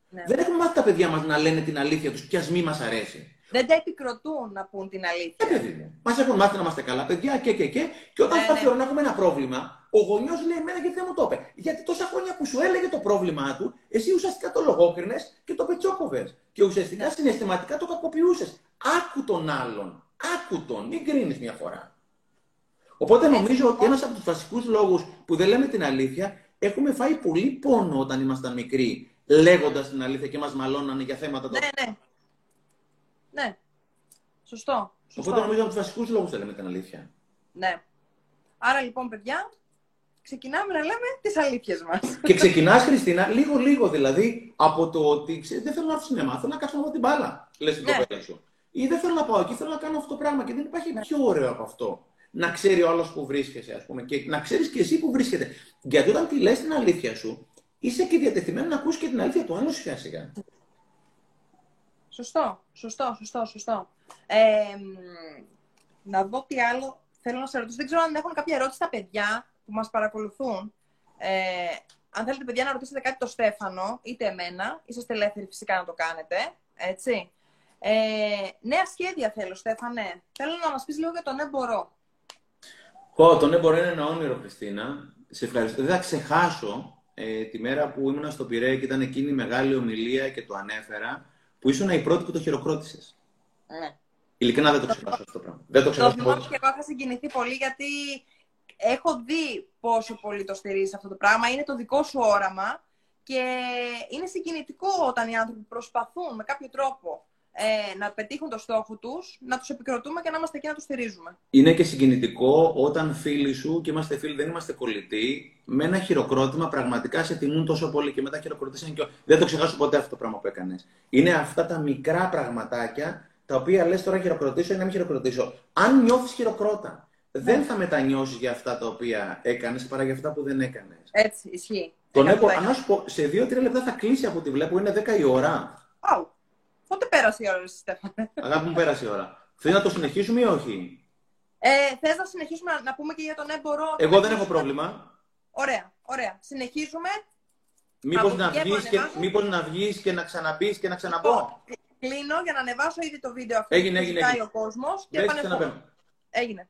Ναι. Δεν έχουμε μάθει τα παιδιά μας να λένε την αλήθεια τους, κι ας μη μας αρέσει. Δεν τα επικροτούν να πούν την αλήθεια. Ε, παιδί Μας έχουν μάθει να είμαστε καλά παιδιά και και και. Και όταν ναι, φτάσει ναι. να έχουμε ένα πρόβλημα, ο γονιός λέει: Εμένα γιατί δεν μου το είπε. Γιατί τόσα χρόνια που σου έλεγε το πρόβλημά του, εσύ ουσιαστικά το λογόκρινες και το πετσόκοβες. Και ουσιαστικά ναι. συναισθηματικά το κακοποιούσες. Άκου τον άλλον. Άκου τον. Μην κρίνεις μια φορά. Οπότε νομίζω ότι ένας από τους βασικούς λόγους που δεν λέμε την αλήθεια, έχουμε φάει πολύ πόνο όταν ήμασταν μικροί, λέγοντας την αλήθεια και μας μαλώνανε για θέματα Ναι, ναι. Ναι. Σωστό. Σωστό. Οπότε νομίζω από τους βασικούς λόγους δεν λέμε την αλήθεια. Ναι. Άρα λοιπόν, παιδιά, ξεκινάμε να λέμε τις αλήθειες μας. Και ξεκινάς, Χριστίνα, λίγο-λίγο δηλαδή από το ότι ξέρεις, δεν θέλω να έρθω σινεμά, θέλω να κάτσω να δω την μπάλα. Λες την ναι. κοπέλα σου. Ή δεν θέλω να πάω εκεί, θέλω να κάνω αυτό το πράγμα. Και δεν υπάρχει ναι. πιο ωραίο από αυτό. Να ξέρει ο άλλος που βρίσκεσαι, ας πούμε, και να ξέρεις και εσύ που βρίσκεται. Γιατί όταν τη λες την αλήθεια σου, είσαι και διατεθειμένο να ακούσει και την αλήθεια του άλλου σιγά-σιγά. Σωστό, σωστό, σωστό, σωστό. Ε, να δω τι άλλο θέλω να σε ρωτήσω. Δεν ξέρω αν έχουν κάποια ερώτηση στα παιδιά που μας παρακολουθούν. Ε, αν θέλετε, παιδιά, να ρωτήσετε κάτι το Στέφανο, είτε εμένα, είσαστε ελεύθεροι φυσικά να το κάνετε, έτσι. Ε, νέα σχέδια θέλω, Στέφανε. Θέλω να μας πεις λίγο για το ναι μπορώ. Oh, το ναι μπορώ είναι ένα όνειρο, Χριστίνα. Σε ευχαριστώ. Δεν θα ξεχάσω ε, τη μέρα που ήμουν στο Πειραιά και ήταν εκείνη η μεγάλη ομιλία και το ανέφερα που ήσουν η πρώτη που το χειροκρότησες. Ναι. Ειλικρινά δεν το ξεχάσω αυτό το πράγμα. Δεν το ξεχάσω. Το θυμάμαι και εγώ είχα συγκινηθεί πολύ γιατί έχω δει πόσο πολύ το στηρίζεις αυτό το πράγμα. Είναι το δικό σου όραμα και είναι συγκινητικό όταν οι άνθρωποι προσπαθούν με κάποιο τρόπο ε, να πετύχουν το στόχο τους, να τους επικροτούμε και να είμαστε εκεί να τους στηρίζουμε. Είναι και συγκινητικό όταν φίλοι σου, και είμαστε φίλοι, δεν είμαστε κολλητοί, με ένα χειροκρότημα πραγματικά σε τιμούν τόσο πολύ και μετά χειροκροτήσαν και. Δεν το ξεχάσω ποτέ αυτό το πράγμα που έκανες. Είναι αυτά τα μικρά πραγματάκια τα οποία λες τώρα χειροκροτήσω ή να μην χειροκροτήσω. Αν νιώθεις χειροκρότα, δεν ναι. θα μετανιώσεις για αυτά τα οποία έκανες παρά για αυτά που δεν έκανες. Έτσι, ισχύει. Τον έχω, αν σου πω, σε δύο-τρία λεπτά θα κλείσει από ό,τι βλέπω, είναι 10 η ώρα. Oh. Πότε πέρασε η ώρα, Στέφανε; Αγάπη μου, πέρασε η ώρα. Θέλει να το συνεχίσουμε ή όχι; Ε, Θες να συνεχίσουμε να, πούμε και για τον έμπορο; Εγώ δεν έχω πρόβλημα. Ωραία, ωραία. Συνεχίζουμε. Μήπως να, βγεις και, μήπως να βγεις και να ξαναπείς και να ξαναπώ; Λοιπόν, κλείνω για να ανεβάσω ήδη το βίντεο αυτό έγινε, που έγινε, έγινε. ο κόσμος και επανερχόμαστε. Έγινε.